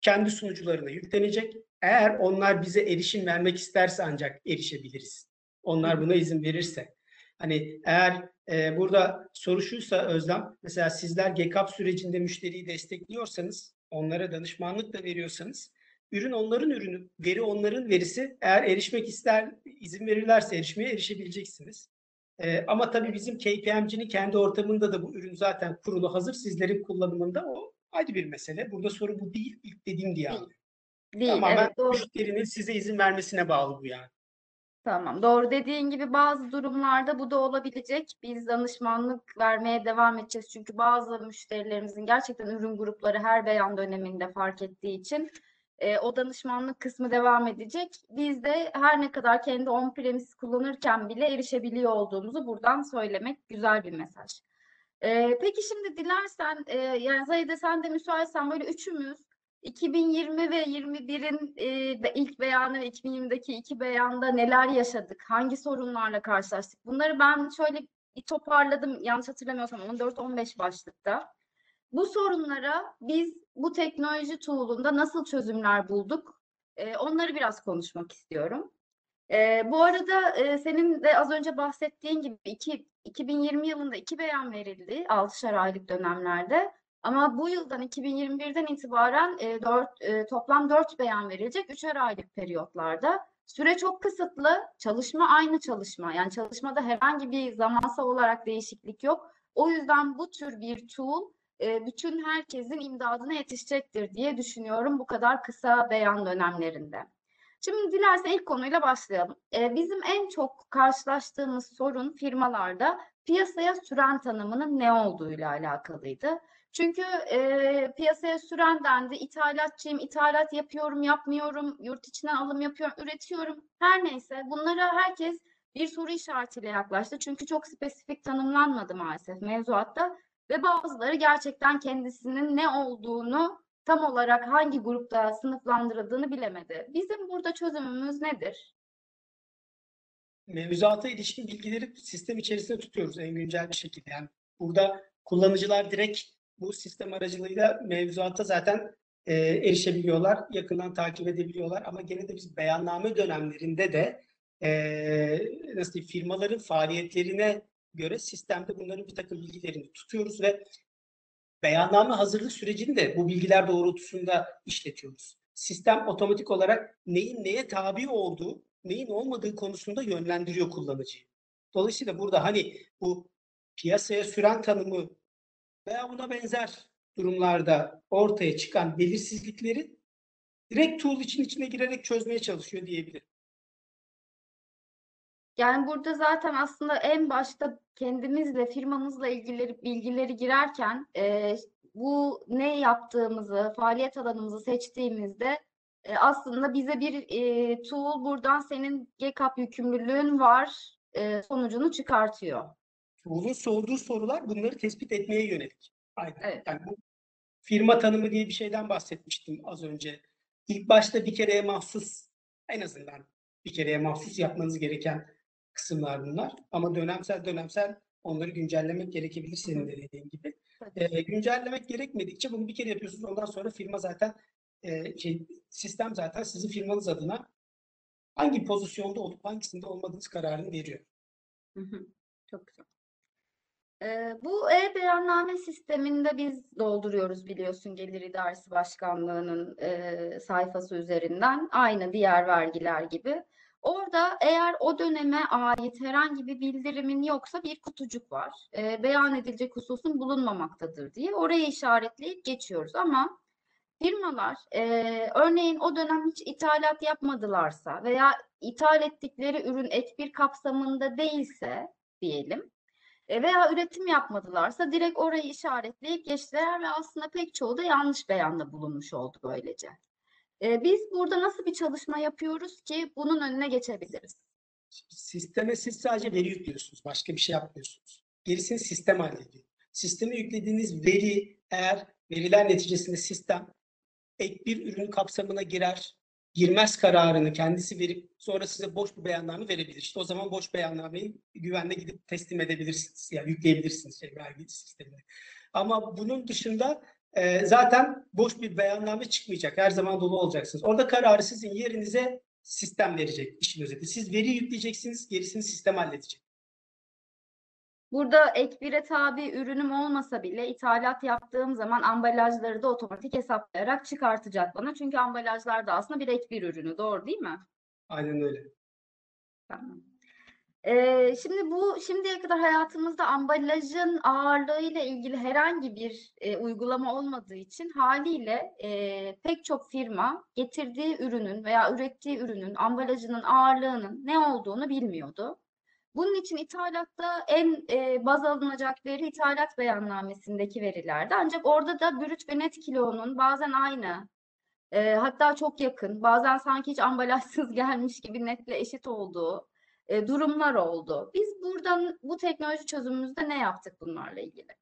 kendi sunucularına yüklenecek. Eğer onlar bize erişim vermek isterse ancak erişebiliriz. Onlar buna izin verirse. Hani eğer e, burada soru şuysa Özlem, mesela sizler GCAP sürecinde müşteriyi destekliyorsanız, onlara danışmanlık da veriyorsanız, ürün onların ürünü, veri onların verisi. Eğer erişmek ister, izin verirlerse erişmeye erişebileceksiniz. Ee, ama tabii bizim KPMG'nin kendi ortamında da bu ürün zaten kurulu hazır. Sizlerin kullanımında o ayrı bir mesele. Burada soru bu değil. İlk dediğim diye anlıyorum. Değil, Tamamen evet doğru. müşterinin size izin vermesine bağlı bu yani. Tamam, doğru dediğin gibi bazı durumlarda bu da olabilecek. Biz danışmanlık vermeye devam edeceğiz. Çünkü bazı müşterilerimizin gerçekten ürün grupları her beyan döneminde fark ettiği için e, o danışmanlık kısmı devam edecek. Biz de her ne kadar kendi on-premise kullanırken bile erişebiliyor olduğumuzu buradan söylemek güzel bir mesaj. E, peki şimdi dilersen, e, yani Zahide sen de müsaitsen böyle üçümüz 2020 ve 21'in e, ilk beyanı ve 2020'deki iki beyanda neler yaşadık? Hangi sorunlarla karşılaştık? Bunları ben şöyle bir toparladım. Yanlış hatırlamıyorsam 14-15 başlıkta. Bu sorunlara biz bu teknoloji tool'unda nasıl çözümler bulduk? E, onları biraz konuşmak istiyorum. E, bu arada e, senin de az önce bahsettiğin gibi iki, 2020 yılında iki beyan verildi 6'şer aylık dönemlerde. Ama bu yıldan 2021'den itibaren e, dört, e, toplam 4 beyan verilecek 3'er aylık periyotlarda. Süre çok kısıtlı, çalışma aynı çalışma. Yani çalışmada herhangi bir zamansal olarak değişiklik yok. O yüzden bu tür bir tool e, bütün herkesin imdadına yetişecektir diye düşünüyorum bu kadar kısa beyan dönemlerinde. Şimdi dilersen ilk konuyla başlayalım. E, bizim en çok karşılaştığımız sorun firmalarda piyasaya süren tanımının ne olduğuyla alakalıydı. Çünkü e, piyasaya süren dendi, ithalatçıyım, ithalat yapıyorum, yapmıyorum, yurt içinden alım yapıyorum, üretiyorum. Her neyse bunlara herkes bir soru işaretiyle yaklaştı. Çünkü çok spesifik tanımlanmadı maalesef mevzuatta ve bazıları gerçekten kendisinin ne olduğunu tam olarak hangi grupta sınıflandırıldığını bilemedi. Bizim burada çözümümüz nedir? Mevzuata ilişkin bilgileri sistem içerisinde tutuyoruz en güncel bir şekilde. Yani burada kullanıcılar direkt bu sistem aracılığıyla mevzuata zaten e, erişebiliyorlar, yakından takip edebiliyorlar. Ama gene de biz beyanname dönemlerinde de e, nasıl diyeyim, firmaların faaliyetlerine göre sistemde bunların bir takım bilgilerini tutuyoruz ve beyanname hazırlık sürecini de bu bilgiler doğrultusunda işletiyoruz. Sistem otomatik olarak neyin neye tabi olduğu, neyin olmadığı konusunda yönlendiriyor kullanıcıyı. Dolayısıyla burada hani bu piyasaya süren tanımı veya buna benzer durumlarda ortaya çıkan belirsizlikleri direkt tool için içine girerek çözmeye çalışıyor diyebilirim. Yani burada zaten aslında en başta kendimizle, firmamızla ilgili bilgileri girerken e, bu ne yaptığımızı, faaliyet alanımızı seçtiğimizde e, aslında bize bir e, tool buradan senin GCAP yükümlülüğün var e, sonucunu çıkartıyor. Tool'un sorduğu sorular bunları tespit etmeye yönelik. Aynen. Evet. Yani bu firma tanımı diye bir şeyden bahsetmiştim az önce. İlk başta bir kereye mahsus, en azından bir kereye mahsus yapmanız gereken kısımlar bunlar. Ama dönemsel dönemsel onları güncellemek gerekebilir senin de dediğin gibi. Ee, güncellemek gerekmedikçe bunu bir kere yapıyorsunuz. Ondan sonra firma zaten e, şey, sistem zaten sizin firmanız adına hangi pozisyonda olup hangisinde olmadığınız kararını veriyor. Hı hı. Çok güzel. Bu e-beyanname sisteminde biz dolduruyoruz biliyorsun Gelir İdaresi Başkanlığı'nın e, sayfası üzerinden aynı diğer vergiler gibi. Orada eğer o döneme ait herhangi bir bildirimin yoksa bir kutucuk var. E, beyan edilecek hususun bulunmamaktadır diye orayı işaretleyip geçiyoruz ama firmalar e, örneğin o dönem hiç ithalat yapmadılarsa veya ithal ettikleri ürün ek bir kapsamında değilse diyelim e, veya üretim yapmadılarsa direkt orayı işaretleyip geçtiler ve aslında pek çoğu da yanlış beyanda bulunmuş oldu böylece. E, Biz burada nasıl bir çalışma yapıyoruz ki bunun önüne geçebiliriz? Sisteme siz sadece veri yüklüyorsunuz. Başka bir şey yapmıyorsunuz. Gerisini sistem hallediyor. Sisteme yüklediğiniz veri eğer veriler neticesinde sistem ek bir ürün kapsamına girer, girmez kararını kendisi verip sonra size boş bir beyanname verebilir. İşte o zaman boş beyannameyi güvenle gidip teslim edebilirsiniz. Yani yükleyebilirsiniz şey, vergi sistemine. Ama bunun dışında e, zaten boş bir beyanname çıkmayacak. Her zaman dolu olacaksınız. Orada kararı sizin yerinize sistem verecek işin özeti. Siz veri yükleyeceksiniz, gerisini sistem halledecek. Burada ek bire tabi ürünüm olmasa bile ithalat yaptığım zaman ambalajları da otomatik hesaplayarak çıkartacak bana. Çünkü ambalajlar da aslında bir ek bir ürünü. Doğru değil mi? Aynen öyle. Tamam. Ee, şimdi bu şimdiye kadar hayatımızda ambalajın ağırlığıyla ilgili herhangi bir e, uygulama olmadığı için haliyle e, pek çok firma getirdiği ürünün veya ürettiği ürünün ambalajının ağırlığının ne olduğunu bilmiyordu. Bunun için ithalatta en e, baz alınacak veri ithalat beyannamesindeki verilerdi. Ancak orada da brüt ve net kilonun bazen aynı, e, hatta çok yakın, bazen sanki hiç ambalajsız [LAUGHS] gelmiş gibi netle eşit olduğu e, durumlar oldu. Biz buradan bu teknoloji çözümümüzde ne yaptık bunlarla ilgili?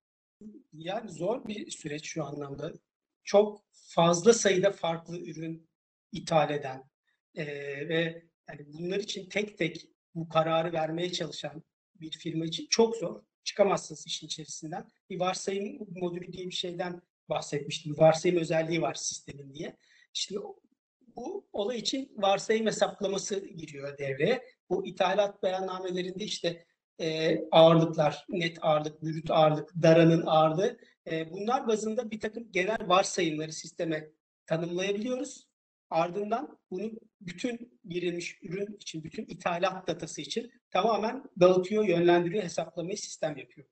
Yani zor bir süreç şu anlamda. Çok fazla sayıda farklı ürün ithal eden eee, ve yani bunlar için tek tek bu kararı vermeye çalışan bir firma için çok zor. Çıkamazsınız işin içerisinden. Bir varsayım modülü diye bir şeyden bahsetmiştim. Varsayım özelliği var sistemin diye. Şimdi bu olay için varsayım hesaplaması giriyor devreye. Bu ithalat beyannamelerinde işte e, ağırlıklar, net ağırlık, brüt ağırlık, daranın ağırlığı e, bunlar bazında bir takım genel varsayımları sisteme tanımlayabiliyoruz. Ardından bunu bütün girilmiş ürün için, bütün ithalat datası için tamamen dağıtıyor, yönlendiriyor, hesaplamayı sistem yapıyor.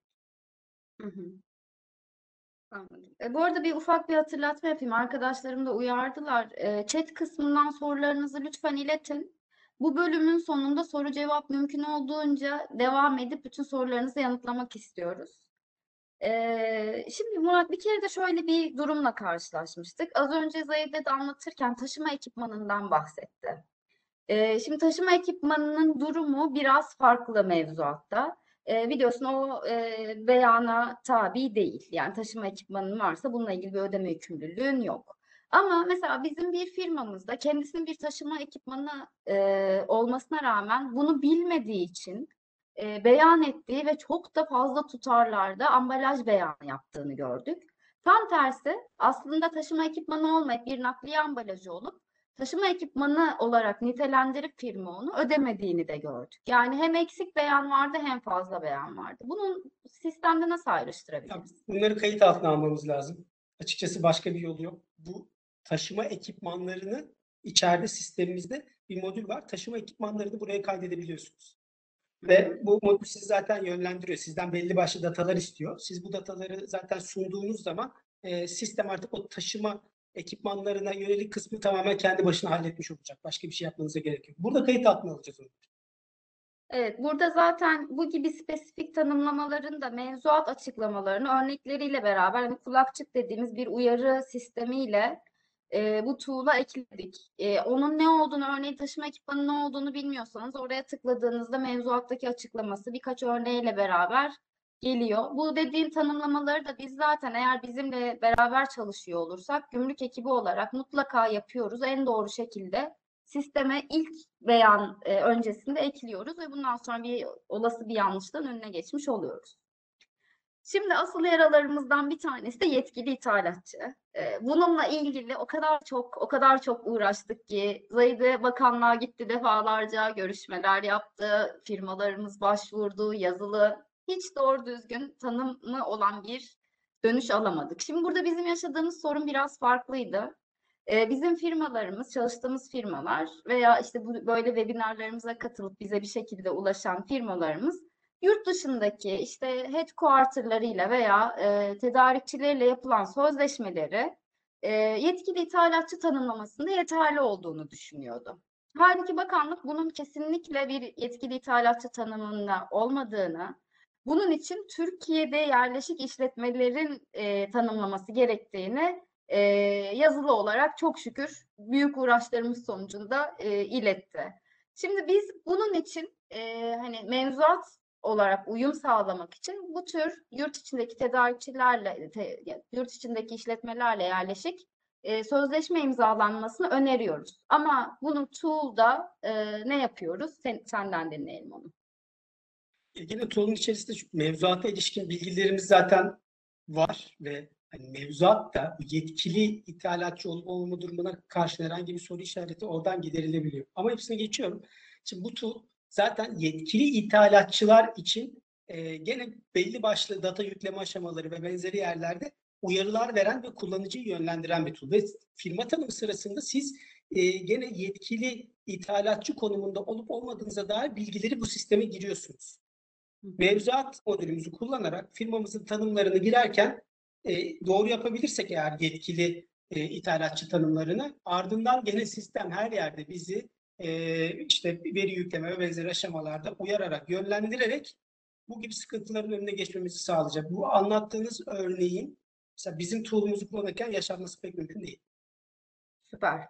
E, bu arada bir ufak bir hatırlatma yapayım. Arkadaşlarım da uyardılar. E, chat kısmından sorularınızı lütfen iletin. Bu bölümün sonunda soru cevap mümkün olduğunca devam edip bütün sorularınızı yanıtlamak istiyoruz. Şimdi Murat bir kere de şöyle bir durumla karşılaşmıştık. Az önce Zahide de anlatırken taşıma ekipmanından bahsetti. E, şimdi taşıma ekipmanının durumu biraz farklı mevzuatta. E, biliyorsun o e, beyana tabi değil. Yani taşıma ekipmanın varsa bununla ilgili bir ödeme yükümlülüğün yok. Ama mesela bizim bir firmamızda kendisinin bir taşıma ekipmanı e, olmasına rağmen bunu bilmediği için e, beyan ettiği ve çok da fazla tutarlarda ambalaj beyanı yaptığını gördük. Tam tersi aslında taşıma ekipmanı olmayıp bir nakliye ambalajı olup taşıma ekipmanı olarak nitelendirip firma onu ödemediğini de gördük. Yani hem eksik beyan vardı hem fazla beyan vardı. Bunun sistemde nasıl ayrıştırabiliriz? bunları kayıt altına almamız lazım. Açıkçası başka bir yolu yok. Bu taşıma ekipmanlarını içeride sistemimizde bir modül var. Taşıma ekipmanlarını buraya kaydedebiliyorsunuz. Ve bu modül sizi zaten yönlendiriyor. Sizden belli başlı datalar istiyor. Siz bu dataları zaten sunduğunuz zaman e, sistem artık o taşıma ekipmanlarına yönelik kısmı tamamen kendi başına halletmiş olacak. Başka bir şey yapmanıza gerek yok. Burada kayıt altına alacağız onu. Evet, burada zaten bu gibi spesifik tanımlamaların da mevzuat açıklamalarını örnekleriyle beraber hani kulakçık dediğimiz bir uyarı sistemiyle e, bu tool'a ekledik. E, onun ne olduğunu, örneğin taşıma ekipmanı ne olduğunu bilmiyorsanız oraya tıkladığınızda mevzuattaki açıklaması birkaç örneğiyle beraber geliyor. Bu dediğim tanımlamaları da biz zaten eğer bizimle beraber çalışıyor olursak gümrük ekibi olarak mutlaka yapıyoruz. En doğru şekilde sisteme ilk beyan e, öncesinde ekliyoruz ve bundan sonra bir olası bir yanlıştan önüne geçmiş oluyoruz. Şimdi asıl yaralarımızdan bir tanesi de yetkili ithalatçı. E, bununla ilgili o kadar çok o kadar çok uğraştık ki Zahide Bakanlığa gitti defalarca görüşmeler yaptı, firmalarımız başvurdu, yazılı hiç doğru düzgün tanımı olan bir dönüş alamadık. Şimdi burada bizim yaşadığımız sorun biraz farklıydı. Ee, Bizim firmalarımız, çalıştığımız firmalar veya işte bu böyle webinarlarımıza katılıp bize bir şekilde ulaşan firmalarımız yurt dışındaki işte headquarterlarıyla veya e, tedarikçileriyle yapılan sözleşmeleri e, yetkili ithalatçı tanımlamasında yeterli olduğunu düşünüyordu. Halbuki bakanlık bunun kesinlikle bir yetkili ithalatçı tanımında olmadığını, bunun için Türkiye'de yerleşik işletmelerin e, tanımlaması gerektiğini e, yazılı olarak çok şükür büyük uğraşlarımız sonucunda e, iletti. Şimdi biz bunun için e, hani mevzuat olarak uyum sağlamak için bu tür yurt içindeki tedarikçilerle, te- yurt içindeki işletmelerle yerleşik e, sözleşme imzalanmasını öneriyoruz. Ama bunu tool'da e, ne yapıyoruz? Sen, senden dinleyelim onu. Yine tool'un içerisinde mevzuata ilişkin bilgilerimiz zaten var ve hani mevzuat da yetkili ithalatçı olup olmama durumuna karşı herhangi bir soru işareti oradan giderilebiliyor. Ama hepsini geçiyorum. Şimdi bu tool zaten yetkili ithalatçılar için e, gene belli başlı data yükleme aşamaları ve benzeri yerlerde uyarılar veren ve kullanıcıyı yönlendiren bir tool. Ve firma tanımı sırasında siz e, gene yetkili ithalatçı konumunda olup olmadığınıza dair bilgileri bu sisteme giriyorsunuz mevzuat modülümüzü kullanarak firmamızın tanımlarını girerken e, doğru yapabilirsek eğer yetkili e, ithalatçı tanımlarını ardından gene sistem her yerde bizi e, işte veri yükleme ve benzeri aşamalarda uyararak, yönlendirerek bu gibi sıkıntıların önüne geçmemizi sağlayacak. Bu anlattığınız örneğin mesela bizim tool'umuzu kullanırken yaşanması pek mümkün değil. Süper.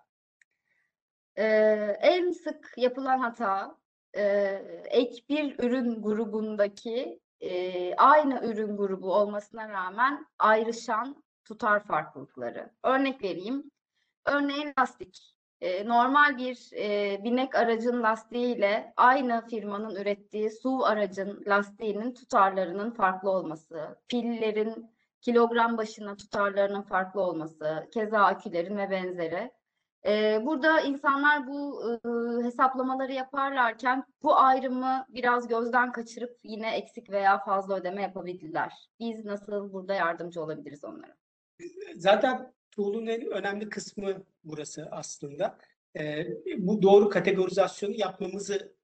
Ee, en sık yapılan hata e, ek bir ürün grubundaki e, aynı ürün grubu olmasına rağmen ayrışan tutar farklılıkları. Örnek vereyim. Örneğin lastik. E, normal bir e, binek aracın lastiğiyle aynı firmanın ürettiği SUV aracın lastiğinin tutarlarının farklı olması, pillerin kilogram başına tutarlarının farklı olması, keza akülerin ve benzeri. Ee, burada insanlar bu e, hesaplamaları yaparlarken bu ayrımı biraz gözden kaçırıp yine eksik veya fazla ödeme yapabilirler. Biz nasıl burada yardımcı olabiliriz onlara? Zaten tool'un en önemli kısmı burası aslında. Ee, bu doğru kategorizasyonu yapmamızı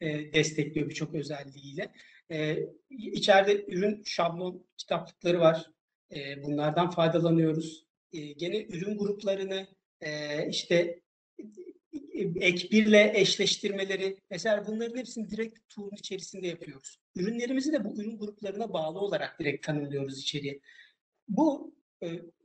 e, destekliyor birçok özelliğiyle. Ee, içeride ürün şablon kitaplıkları var. Ee, bunlardan faydalanıyoruz. Ee, gene ürün gruplarını e, işte e, ek birle eşleştirmeleri mesela bunların hepsini direkt tool'un içerisinde yapıyoruz. Ürünlerimizi de bu ürün gruplarına bağlı olarak direkt tanımlıyoruz içeriye. Bu e,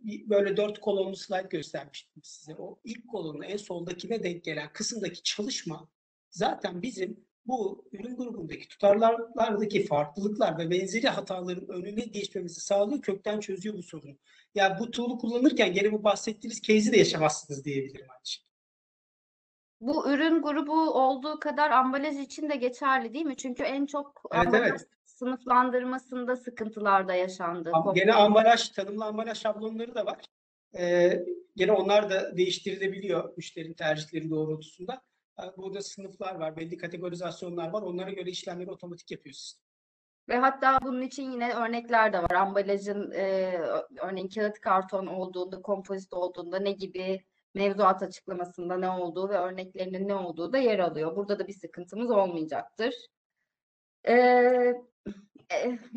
böyle dört kolonlu slide göstermiştim size. O ilk kolonun en soldakine denk gelen kısımdaki çalışma zaten bizim bu ürün grubundaki tutarlardaki farklılıklar ve benzeri hataların önüne geçmemizi sağlıyor, kökten çözüyor bu sorunu. Ya bu tool'u kullanırken gene bu bahsettiğiniz case'i de yaşamazsınız diyebilirim aynı şey. Bu ürün grubu olduğu kadar ambalaj için de geçerli değil mi? Çünkü en çok Evet, ambalaj evet. Sınıflandırmasında sıkıntılar da yaşandı. Am- Gene ambalaj, tanımlı ambalaj şablonları da var. E, gene onlar da değiştirilebiliyor müşterinin tercihleri doğrultusunda. E, Burada sınıflar var, belli kategorizasyonlar var. Onlara göre işlemleri otomatik yapıyor sistem. Ve hatta bunun için yine örnekler de var. Ambalajın e, örneğin kağıt karton olduğunda, kompozit olduğunda ne gibi mevzuat açıklamasında ne olduğu ve örneklerinin ne olduğu da yer alıyor. Burada da bir sıkıntımız olmayacaktır. E, e,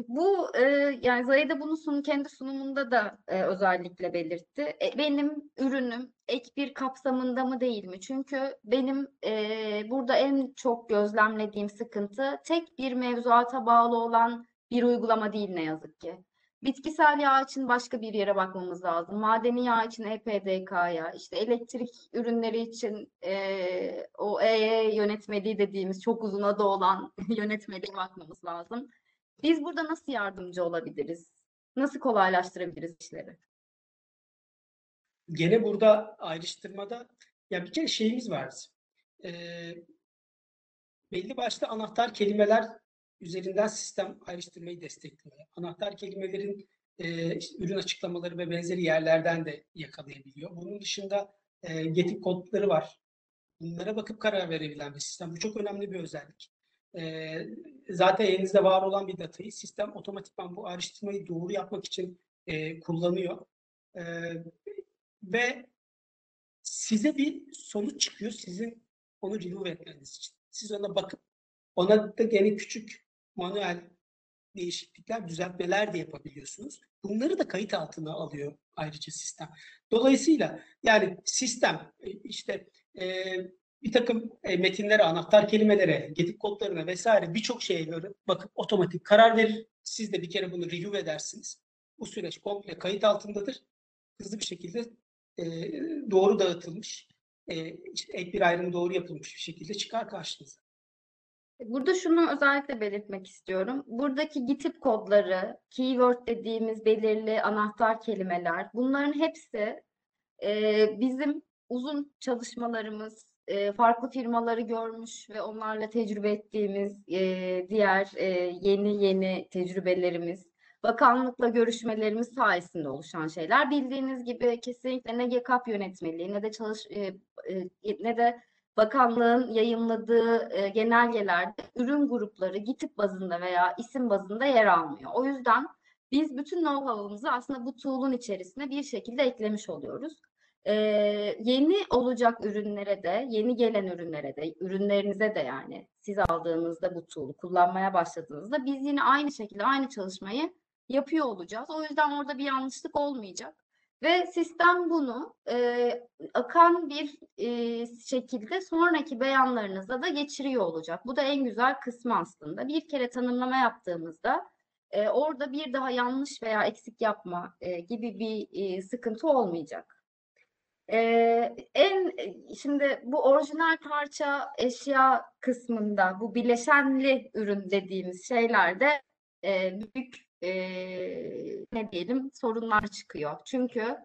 bu e, yani Zahide bunu sunum, kendi sunumunda da e, özellikle belirtti. E, benim ürünüm ek bir kapsamında mı değil mi? Çünkü benim e, burada en çok gözlemlediğim sıkıntı tek bir mevzuata bağlı olan bir uygulama değil ne yazık ki. Bitkisel yağ için başka bir yere bakmamız lazım. Madeni yağ için E EPDK'ya, işte elektrik ürünleri için e, o EE yönetmeliği dediğimiz çok uzun adı olan [LAUGHS] yönetmeliğe bakmamız lazım. Biz burada nasıl yardımcı olabiliriz? Nasıl kolaylaştırabiliriz işleri? Gene burada ayrıştırmada ya bir kere şeyimiz var. Ee, belli başlı anahtar kelimeler üzerinden sistem ayrıştırmayı destekliyor. Anahtar kelimelerin e, işte ürün açıklamaları ve benzeri yerlerden de yakalayabiliyor. Bunun dışında e, getik kodları var. Bunlara bakıp karar verebilen bir sistem. Bu çok önemli bir özellik. E, zaten elinizde var olan bir datayı sistem otomatikman bu ayrıştırmayı doğru yapmak için e, kullanıyor. E, ve size bir sonuç çıkıyor sizin onu remove etmeniz için. Siz ona bakıp ona da gene küçük manuel değişiklikler, düzeltmeler de yapabiliyorsunuz. Bunları da kayıt altına alıyor ayrıca sistem. Dolayısıyla yani sistem e, işte e, bir takım e, metinlere, anahtar kelimelere, gedik kodlarına vesaire birçok şeye göre bakıp otomatik karar verir. Siz de bir kere bunu review edersiniz. Bu süreç komple kayıt altındadır. Hızlı bir şekilde e, doğru dağıtılmış, e, işte bir ayrım doğru yapılmış bir şekilde çıkar karşınıza. Burada şunu özellikle belirtmek istiyorum. Buradaki GitHub kodları, keyword dediğimiz belirli anahtar kelimeler, bunların hepsi e, bizim uzun çalışmalarımız, e, farklı firmaları görmüş ve onlarla tecrübe ettiğimiz e, diğer e, yeni yeni tecrübelerimiz, bakanlıkla görüşmelerimiz sayesinde oluşan şeyler. Bildiğiniz gibi kesinlikle ne GCAP yönetmeliği ne de çalış e, e, ne de bakanlığın yayımladığı e, genelgelerde ürün grupları GitHub bazında veya isim bazında yer almıyor. O yüzden biz bütün know-how'ımızı aslında bu tool'un içerisine bir şekilde eklemiş oluyoruz. Ee, yeni olacak ürünlere de, yeni gelen ürünlere de, ürünlerinize de yani siz aldığınızda bu tool'u kullanmaya başladığınızda biz yine aynı şekilde aynı çalışmayı yapıyor olacağız. O yüzden orada bir yanlışlık olmayacak. Ve sistem bunu e, akan bir e, şekilde sonraki beyanlarınıza da geçiriyor olacak. Bu da en güzel kısmı aslında. Bir kere tanımlama yaptığımızda e, orada bir daha yanlış veya eksik yapma e, gibi bir e, sıkıntı olmayacak. E, en şimdi bu orijinal parça eşya kısmında bu bileşenli ürün dediğimiz şeylerde e, büyük e, ne diyelim sorunlar çıkıyor. Çünkü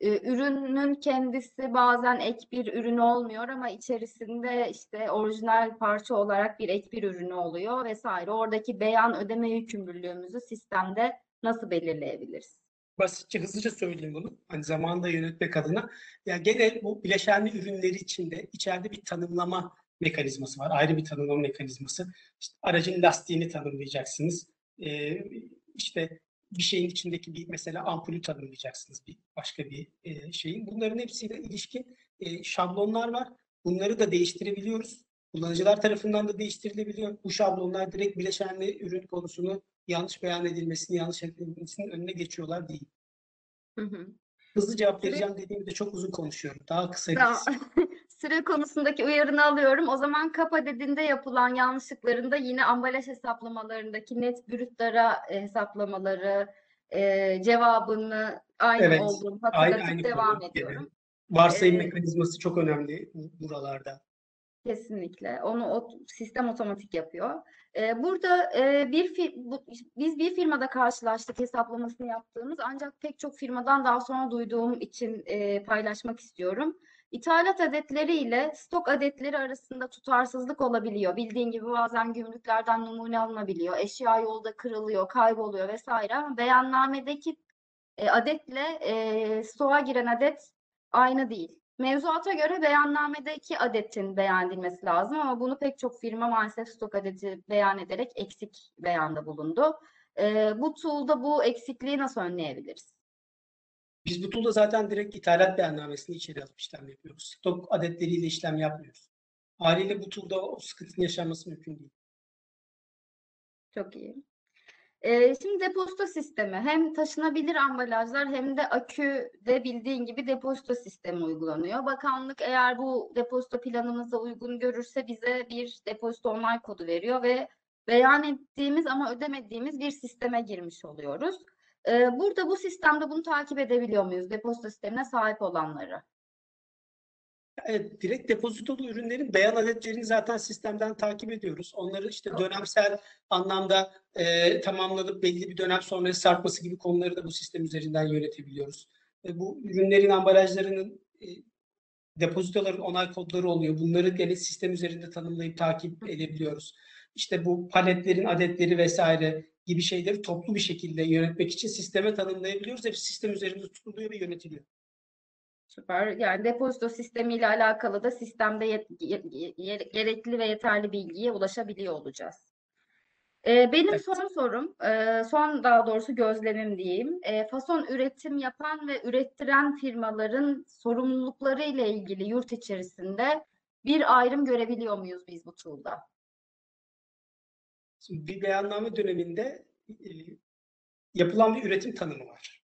e, ürünün kendisi bazen ek bir ürün olmuyor ama içerisinde işte orijinal parça olarak bir ek bir ürünü oluyor vesaire. Oradaki beyan ödeme yükümlülüğümüzü sistemde nasıl belirleyebiliriz? Basitçe hızlıca söyleyeyim bunu. Hani zamanında yönetmek adına. Ya gene bu bileşenli ürünleri içinde içeride bir tanımlama mekanizması var. Ayrı bir tanımlama mekanizması. İşte aracın lastiğini tanımlayacaksınız. Ee, işte bir şeyin içindeki bir mesela ampulü tanımlayacaksınız bir başka bir e, şeyin. Bunların hepsiyle ilişkin e, şablonlar var. Bunları da değiştirebiliyoruz. Kullanıcılar tarafından da değiştirilebiliyor. Bu şablonlar direkt bileşenli ürün konusunu yanlış beyan edilmesini, yanlış edilmesinin önüne geçiyorlar değil. Hı hı. Hızlı cevap Süre- vereceğim dediğimde çok uzun konuşuyorum. Daha kısa. [LAUGHS] Süre konusundaki uyarını alıyorum. O zaman kapa dediğinde yapılan yanlışlıkların da yine ambalaj hesaplamalarındaki net brütlara e, hesaplamaları e, cevabını aynı Evet, olduğunu Aynı, hatırlatıp aynı devam konu. ediyorum. Varsayım Ee, mekanizması çok önemli bu- buralarda. Kesinlikle. Onu o sistem otomatik yapıyor. Ee, burada e, bir bu- biz bir firmada karşılaştık hesaplamasını yaptığımız ancak pek çok firmadan daha sonra duyduğum için e, paylaşmak istiyorum. İthalat adetleri ile stok adetleri arasında tutarsızlık olabiliyor. Bildiğin gibi bazen gümrüklerden numune alınabiliyor. Eşya yolda kırılıyor, kayboluyor vesaire ama beyannamedeki e, adetle e, stoğa giren adet aynı değil. Mevzuata göre beyannamedeki adetin beyan edilmesi lazım ama bunu pek çok firma maalesef stok adeti beyan ederek eksik beyanda bulundu. E, bu tool'da bu eksikliği nasıl önleyebiliriz? Biz bu tool'da zaten direkt ithalat beyannamesini içeri alıp işlem yapıyoruz. Stok adetleriyle işlem yapmıyoruz. Haliyle bu tool'da o sıkıntının yaşanması mümkün değil. Çok iyi. Ee, şimdi depozito sistemi hem taşınabilir ambalajlar hem de aküde bildiğin gibi depozito sistemi uygulanıyor. Bakanlık eğer bu depozito planımıza uygun görürse bize bir depozito onay kodu veriyor ve beyan ettiğimiz ama ödemediğimiz bir sisteme girmiş oluyoruz. Ee, burada bu sistemde bunu takip edebiliyor muyuz? Depozito sistemine sahip olanları. Evet, direkt depozitolu ürünlerin beyan adetlerini zaten sistemden takip ediyoruz. Onları işte dönemsel anlamda e, tamamlanıp belli bir dönem sonrası sarkması gibi konuları da bu sistem üzerinden yönetebiliyoruz. E, bu ürünlerin ambalajlarının e, depozitoların onay kodları oluyor. Bunları gene sistem üzerinde tanımlayıp takip edebiliyoruz. İşte bu paletlerin adetleri vesaire gibi şeyleri toplu bir şekilde yönetmek için sisteme tanımlayabiliyoruz. Hepsi sistem üzerinde tutuluyor ve yönetiliyor. Süper. Yani depozito sistemiyle alakalı da sistemde yet- ge- ge- gerekli ve yeterli bilgiye ulaşabiliyor olacağız. Ee, benim Evet. son sorum, e, son daha doğrusu gözlemim diyeyim. E, fason üretim yapan ve ürettiren firmaların sorumlulukları ile ilgili yurt içerisinde bir ayrım görebiliyor muyuz biz bu tool'da? Şimdi bir beyanname döneminde e, yapılan bir üretim tanımı var.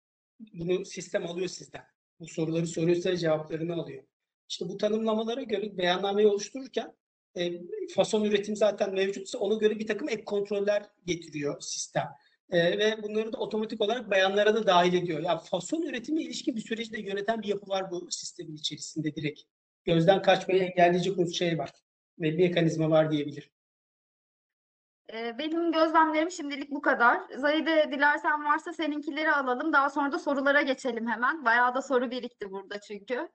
Bunu sistem alıyor sizden. Bu soruları soruyorsa cevaplarını alıyor. İşte bu tanımlamalara göre beyannameyi oluştururken e, fason üretim zaten mevcutsa ona göre bir takım ek kontroller getiriyor sistem. E, ve bunları da otomatik olarak beyanlara da dahil ediyor. Ya fason üretime ilişkin bir süreci de yöneten bir yapı var bu sistemin içerisinde direkt. Gözden kaçmayı engelleyecek bir şey var. Ve bir mekanizma var diyebilirim. E, benim gözlemlerim şimdilik bu kadar. Zahide dilersen varsa seninkileri alalım. Daha sonra da sorulara geçelim hemen. Bayağı da soru birikti burada çünkü.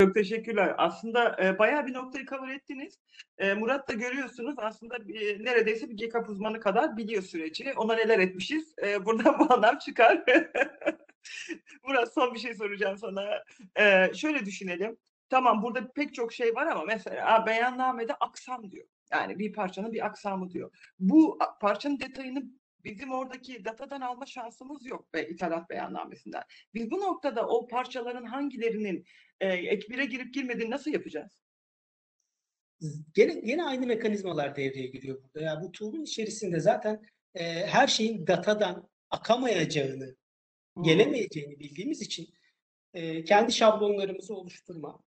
Çok teşekkürler. Aslında e, bayağı bir noktayı cover ettiniz. E, Murat da görüyorsunuz aslında bir- neredeyse bir GCAP uzmanı kadar biliyor süreci. Ona neler etmişiz. E, buradan [LAUGHS] bu anlam çıkar. [LAUGHS] Murat son bir şey soracağım sana. E, şöyle düşünelim. Tamam burada pek çok şey var ama mesela beyannamede aksam diyor. Yani bir parçanın bir aksamı diyor. Bu parçanın detayını bizim oradaki datadan alma şansımız yok be ithalat beyannamesinden. Biz bu noktada o parçaların hangilerinin e, ek bire girip girmediğini nasıl yapacağız? Gene, gene aynı mekanizmalar devreye giriyor burada. Ya bu tool'un içerisinde zaten e, her şeyin datadan akamayacağını, gelemeyeceğini bildiğimiz için e, kendi şablonlarımızı oluşturma,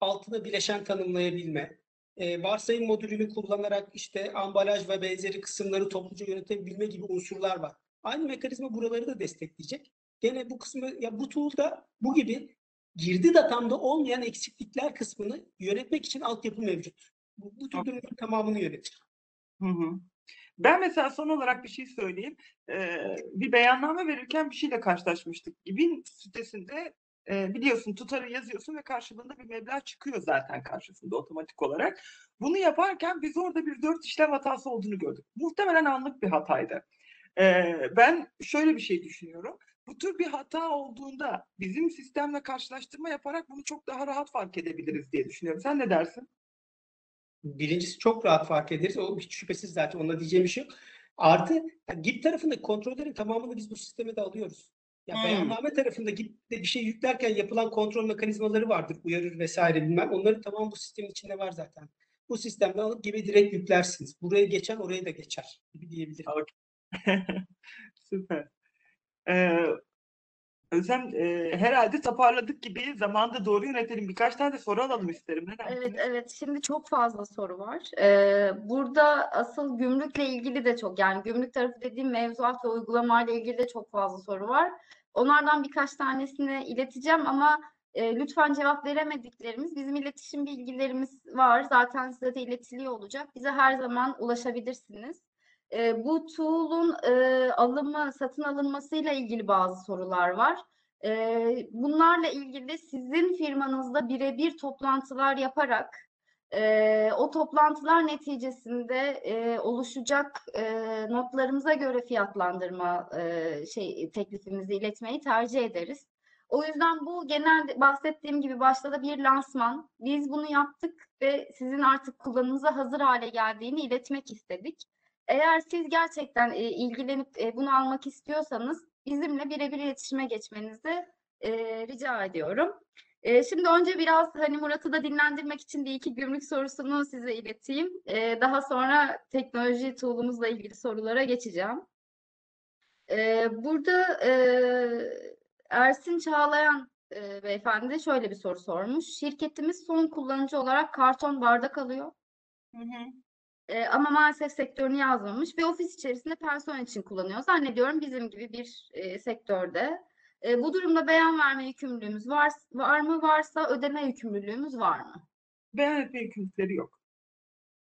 altına bileşen tanımlayabilme, e, varsayım modülünü kullanarak işte ambalaj ve benzeri kısımları topluca yönetebilme gibi unsurlar var. Aynı mekanizma buraları da destekleyecek. Gene bu kısmı ya bu tool'da bu gibi girdi datamda olmayan eksiklikler kısmını yönetmek için altyapı mevcut. Bu, bu tür durumların tamamını yönetir. Hı hı. Ben mesela son olarak bir şey söyleyeyim. Ee, bir beyanname verirken bir şeyle karşılaşmıştık. GİB'in sitesinde e, biliyorsun tutarı yazıyorsun ve karşılığında bir meblağ çıkıyor zaten karşısında otomatik olarak. Bunu yaparken biz orada bir dört işlem hatası olduğunu gördük. Muhtemelen anlık bir hataydı. Ee, ben şöyle bir şey düşünüyorum. Bu tür bir hata olduğunda bizim sistemle karşılaştırma yaparak bunu çok daha rahat fark edebiliriz diye düşünüyorum. Sen ne dersin? Birincisi çok rahat fark ederiz. O hiç şüphesiz zaten. Ona diyeceğim bir şey yok. Artı GIP tarafındaki kontrollerin tamamını biz bu sisteme de alıyoruz. Ya Hmm. beyanname tarafında GIP'te bir şey yüklerken yapılan kontrol mekanizmaları vardır. Uyarır vesaire bilmem. Onların tamamı bu sistemin içinde var zaten. Bu sistemden alıp gibi direkt yüklersiniz. Buraya geçen oraya da geçer gibi diyebilirim. [LAUGHS] Süper. Ee, Özlem e, herhalde toparladık gibi zamanda doğru yönetelim. Birkaç tane de soru alalım isterim. Ne Evet, evet. Şimdi çok fazla soru var. Ee, burada asıl gümrükle ilgili de çok, yani gümrük tarafı dediğim mevzuat ve uygulamayla ilgili de çok fazla soru var. Onlardan birkaç tanesini ileteceğim ama e, lütfen cevap veremediklerimiz, bizim iletişim bilgilerimiz var. Zaten size de iletiliyor olacak. Bize her zaman ulaşabilirsiniz. E, bu tool'un e, alımı, satın alınmasıyla ilgili bazı sorular var. E, bunlarla ilgili sizin firmanızda birebir toplantılar yaparak Ee, o toplantılar neticesinde e, oluşacak e, notlarımıza göre fiyatlandırma e, şey teklifimizi iletmeyi tercih ederiz. O yüzden bu genel bahsettiğim gibi başta da bir lansman. Biz bunu yaptık ve sizin artık kullanımınıza hazır hale geldiğini iletmek istedik. Eğer siz gerçekten e, ilgilenip e, bunu almak istiyorsanız bizimle birebir iletişime geçmenizi e, rica ediyorum. E, şimdi önce biraz hani Murat'ı da dinlendirmek için bir iki gümrük sorusunu size ileteyim. E, daha sonra teknoloji tool'umuzla ilgili sorulara geçeceğim. E, burada e, Ersin Çağlayan e, beyefendi şöyle bir soru sormuş. Şirketimiz son kullanıcı olarak karton bardak alıyor. Hı hı. E, ama maalesef sektörünü yazmamış ve ofis içerisinde personel için kullanıyor. Zannediyorum bizim gibi bir e, sektörde. E, bu durumda beyan verme yükümlülüğümüz var, var mı? Varsa ödeme yükümlülüğümüz var mı? Beyan etme yükümlülükleri yok.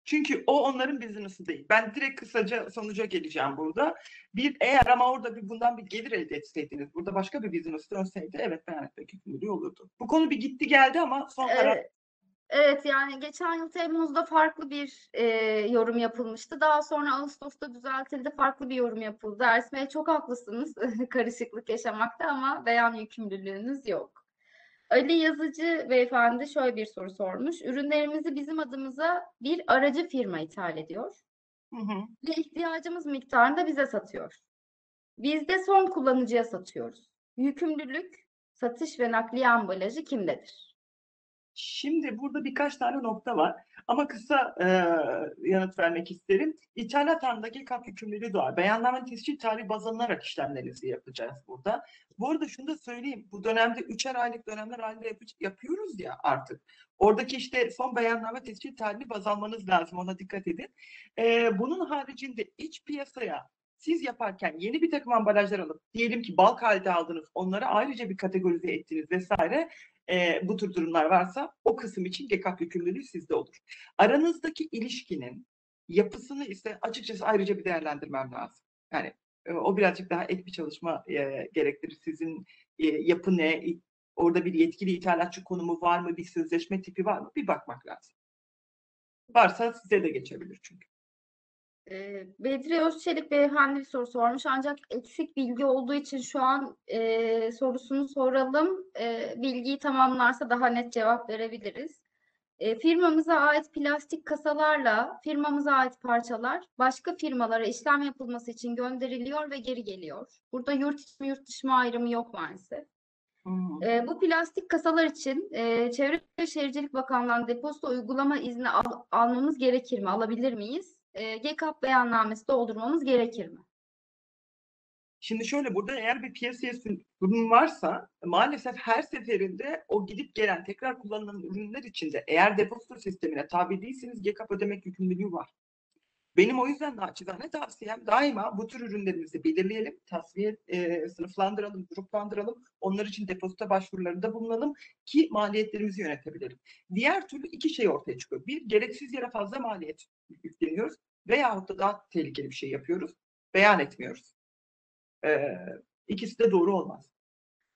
Çünkü o onların business'ı değil. Ben direkt kısaca sonuca geleceğim burada. Bir eğer ama orada bir bundan bir gelir elde etseydiniz, burada başka bir business dönseydi evet beyan etme yükümlülüğü olurdu. Bu konu bir gitti geldi ama son karar Evet, evet yani geçen yıl Temmuz'da farklı bir e, yorum yapılmıştı. Daha sonra Ağustos'ta düzeltildi, farklı bir yorum yapıldı. Ersin Bey çok haklısınız [LAUGHS] karışıklık yaşamakta ama beyan yükümlülüğünüz yok. Ali Yazıcı beyefendi şöyle bir soru sormuş. Ürünlerimizi bizim adımıza bir aracı firma ithal ediyor Hı hı. ve ihtiyacımız miktarında bize satıyor. Biz de son kullanıcıya satıyoruz. Yükümlülük, satış ve nakliye ambalajı kimdedir? Şimdi burada birkaç tane nokta var ama kısa e, yanıt vermek isterim. İthalat anındaki kap yükümlülüğü doğar. Beyanname tescil tarihi baz alınarak işlemlerinizi yapacağız burada. Bu arada şunu da söyleyeyim. Bu dönemde üçer aylık dönemler halinde yapı- yapıyoruz ya artık. Oradaki işte son beyanname tescil tarihini baz almanız lazım. Ona dikkat edin. E, bunun haricinde iç piyasaya siz yaparken yeni bir takım ambalajlar alıp diyelim ki bulk halde aldınız onları ayrıca bir kategorize ettiniz vesaire e, bu tür durumlar varsa o kısım için GEKAP yükümlülüğü sizde olur. Aranızdaki ilişkinin yapısını ise açıkçası ayrıca bir değerlendirmem lazım. Yani e, o birazcık daha ek bir çalışma e, gerektirir. Sizin e, yapı ne? Orada bir yetkili ithalatçı konumu var mı? Bir sözleşme tipi var mı? Bir bakmak lazım. Varsa size de geçebilir çünkü. Ee, Bedri Özçelik beyefendi bir soru sormuş ancak eksik bilgi olduğu için şu an e, sorusunu soralım. E, bilgiyi tamamlarsa daha net cevap verebiliriz. E, firmamıza ait plastik kasalarla firmamıza ait parçalar başka firmalara işlem yapılması için gönderiliyor ve geri geliyor. Burada yurt içi yurt dışı mı ayrımı yok maalesef. Hı. E, bu plastik kasalar için e, Çevre ve Şehircilik Bakanlığı'ndan depozito uygulama izni al- almamız gerekir mi? Alabilir miyiz? E, GKAP beyannamesi doldurmamız gerekir mi? Şimdi şöyle burada eğer bir piyasaya ürün varsa maalesef her seferinde o gidip gelen tekrar kullanılan ürünler içinde eğer depozito sistemine tabi değilseniz GKAP ödemek yükümlülüğü var. Benim o yüzden naçizane tavsiyem daima bu tür ürünlerimizi belirleyelim, tasfiye e, sınıflandıralım, gruplandıralım. Onlar için depozito başvurularında bulunalım ki maliyetlerimizi yönetebilelim. Diğer türlü iki şey ortaya çıkıyor. Bir, gereksiz yere fazla maliyet yükleniyoruz veyahut da daha tehlikeli bir şey yapıyoruz, beyan etmiyoruz. Ee, ikisi de doğru olmaz.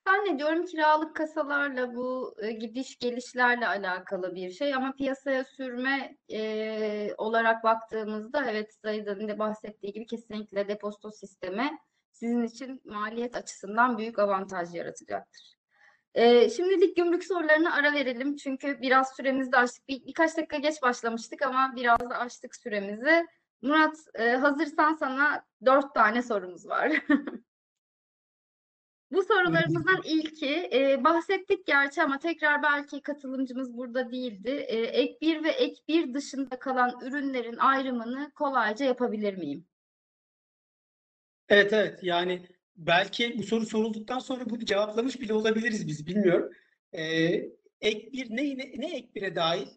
Zannediyorum kiralık kasalarla bu e, gidiş gelişlerle alakalı bir şey ama piyasaya sürme e, olarak baktığımızda evet Zahida'nın da bahsettiği gibi kesinlikle depozito sistemi sizin için maliyet açısından büyük avantaj yaratacaktır. E, şimdilik gümrük sorularına ara verelim çünkü biraz süremizi de aştık. Bir, birkaç dakika geç başlamıştık ama biraz da aştık süremizi. Murat e, hazırsan sana dört tane sorumuz var. [LAUGHS] Bu sorularımızdan ilki e, bahsettik gerçi ama tekrar belki katılımcımız burada değildi. E, ek 1 ve ek 1 dışında kalan ürünlerin ayrımını kolayca yapabilir miyim? Evet evet yani belki bu soru sorulduktan sonra bunu cevaplamış bile olabiliriz biz bilmiyorum. Ee, ek bir ne, ne, ne ek bire dahil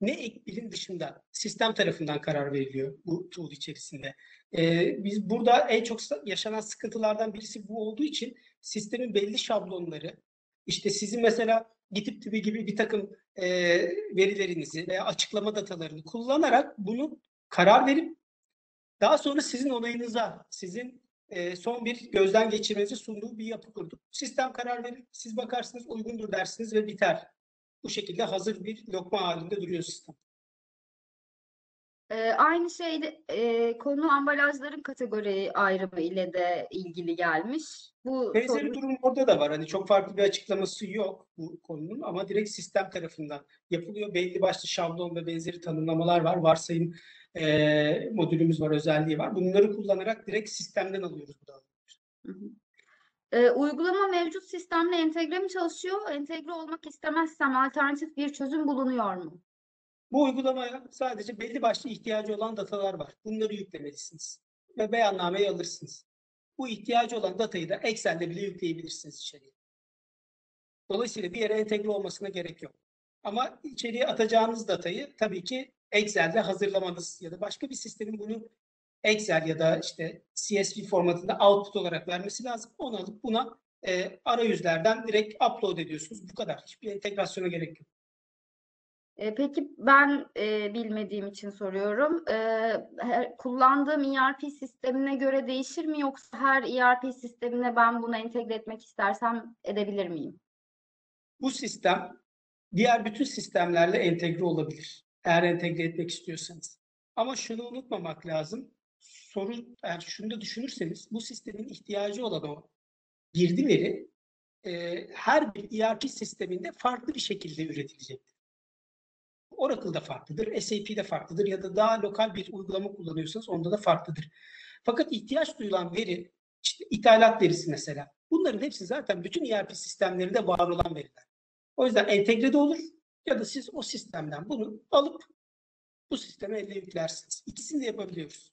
ne ek birin dışında sistem tarafından karar veriliyor bu tool içerisinde. Ee, biz burada en çok yaşanan sıkıntılardan birisi bu olduğu için sistemin belli şablonları işte sizin mesela GitHub gibi gibi bir takım e, verilerinizi veya açıklama datalarını kullanarak bunu karar verip daha sonra sizin onayınıza, sizin e, son bir gözden geçirmenizi sunduğu bir yapı kurduk. Sistem karar verir, siz bakarsınız uygundur dersiniz ve biter. Bu şekilde hazır bir lokma halinde duruyor sistem. Ee, aynı şeyde e, konu ambalajların kategori ayrımı ile de ilgili gelmiş. Bu Benzeri soru- durum orada da var. Hani çok farklı bir açıklaması yok bu konunun ama direkt sistem tarafından yapılıyor. Belli başlı şablon ve benzeri tanımlamalar var. Varsayım eee, modülümüz var, özelliği var. Bunları kullanarak direkt sistemden alıyoruz bu dağılımı. Ee, uygulama mevcut sistemle entegre mi çalışıyor? Entegre olmak istemezsem alternatif bir çözüm bulunuyor mu? Bu uygulamaya sadece belli başlı ihtiyacı olan datalar var. Bunları yüklemelisiniz ve beyannameyi alırsınız. Bu ihtiyacı olan datayı da Excel'de bile yükleyebilirsiniz içeriye. Dolayısıyla bir yere entegre olmasına gerek yok. Ama içeriye atacağınız datayı tabii ki Excel'de hazırlamanız ya da başka bir sistemin bunu Excel ya da işte CSV formatında output olarak vermesi lazım. Onu alıp buna e, arayüzlerden direkt upload ediyorsunuz. Bu kadar. Hiçbir entegrasyona gerek yok. Ee, peki ben e, bilmediğim için soruyorum. Ee, her- kullandığım ERP sistemine göre değişir mi yoksa her ERP sistemine ben bunu entegre etmek istersem edebilir miyim? Bu sistem diğer bütün sistemlerle entegre olabilir. Eğer entegre etmek istiyorsanız. Ama şunu unutmamak lazım. Sorun, eğer şunu da düşünürseniz bu sistemin ihtiyacı olan o girdileri e, her bir ERP sisteminde farklı bir şekilde üretilecektir. Oracle'da farklıdır, SAP'de farklıdır ya da daha lokal bir uygulama kullanıyorsanız onda da farklıdır. Fakat ihtiyaç duyulan veri, işte ithalat verisi mesela. Bunların hepsi zaten bütün ERP sistemlerinde var olan veriler. O yüzden entegre de olur ya da siz o sistemden bunu alıp bu sisteme elle yüklersiniz. İkisini de yapabiliyoruz.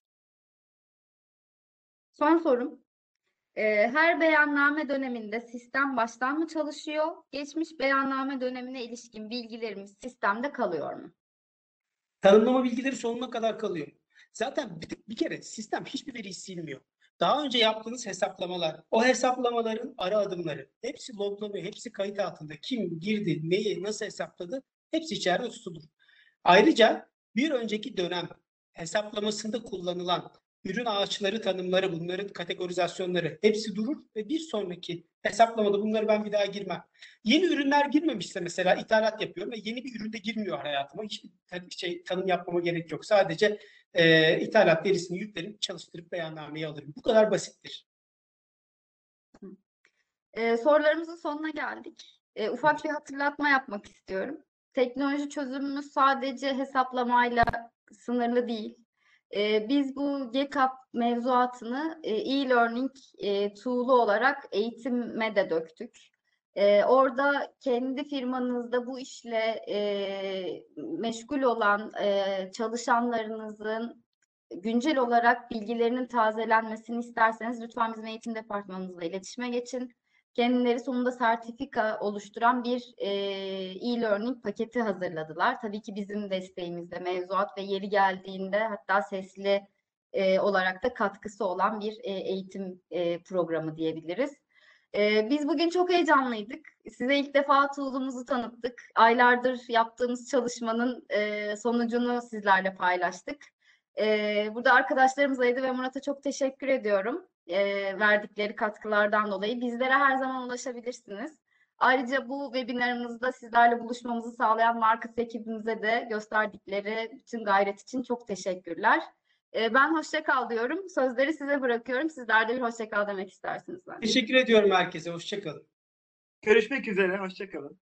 Son sorum. Ee, her beyanname döneminde sistem baştan mı çalışıyor? Geçmiş beyanname dönemine ilişkin bilgilerimiz sistemde kalıyor mu? Tanımlama bilgileri sonuna kadar kalıyor. Zaten bir, bir kere sistem hiçbir veriyi silmiyor. Daha önce yaptığınız hesaplamalar, o hesaplamaların ara adımları, hepsi loglanıyor, hepsi kayıt altında. Kim girdi, neyi, nasıl hesapladı, hepsi içeride tutulur. Ayrıca bir önceki dönem hesaplamasında kullanılan ürün ağaçları tanımları, bunların kategorizasyonları hepsi durur ve bir sonraki hesaplamada bunları ben bir daha girmem. Yeni ürünler girmemişse mesela ithalat yapıyorum ve yeni bir ürün de girmiyor hayatıma. Hiçbir şey tanım yapmama gerek yok. Sadece e, ithalat verisini yüklerim, çalıştırıp beyannameyi alırım. Bu kadar basittir. Ee, sorularımızın sonuna geldik. Ee, ufak bir hatırlatma yapmak istiyorum. Teknoloji çözümümüz sadece hesaplamayla sınırlı değil. Ee, biz bu GCAP mevzuatını e, e-learning e, tool'u olarak eğitime de döktük. Ee, orada kendi firmanızda bu işle e, meşgul olan e, çalışanlarınızın güncel olarak bilgilerinin tazelenmesini isterseniz lütfen bizim eğitim departmanımızla iletişime geçin. Kendileri sonunda sertifika oluşturan bir e, e-learning paketi hazırladılar. Tabii ki bizim desteğimizde mevzuat ve yeri geldiğinde hatta sesli e, olarak da katkısı olan bir e, eğitim e, programı diyebiliriz. E, biz bugün çok heyecanlıydık. Size ilk defa tool'umuzu tanıttık. Aylardır yaptığımız çalışmanın e, sonucunu sizlerle paylaştık. Ee, burada arkadaşlarımız Aydı ve Murat'a çok teşekkür ediyorum ee, verdikleri katkılardan dolayı. Bizlere her zaman ulaşabilirsiniz. Ayrıca bu webinarımızda sizlerle buluşmamızı sağlayan Market ekibimize de gösterdikleri bütün gayret için çok teşekkürler. Ee, ben hoşça kal diyorum. Sözleri size bırakıyorum. Sizler de bir hoşça kal demek istersiniz bence. Teşekkür ediyorum herkese. Hoşçakalın. Görüşmek üzere. Hoşçakalın.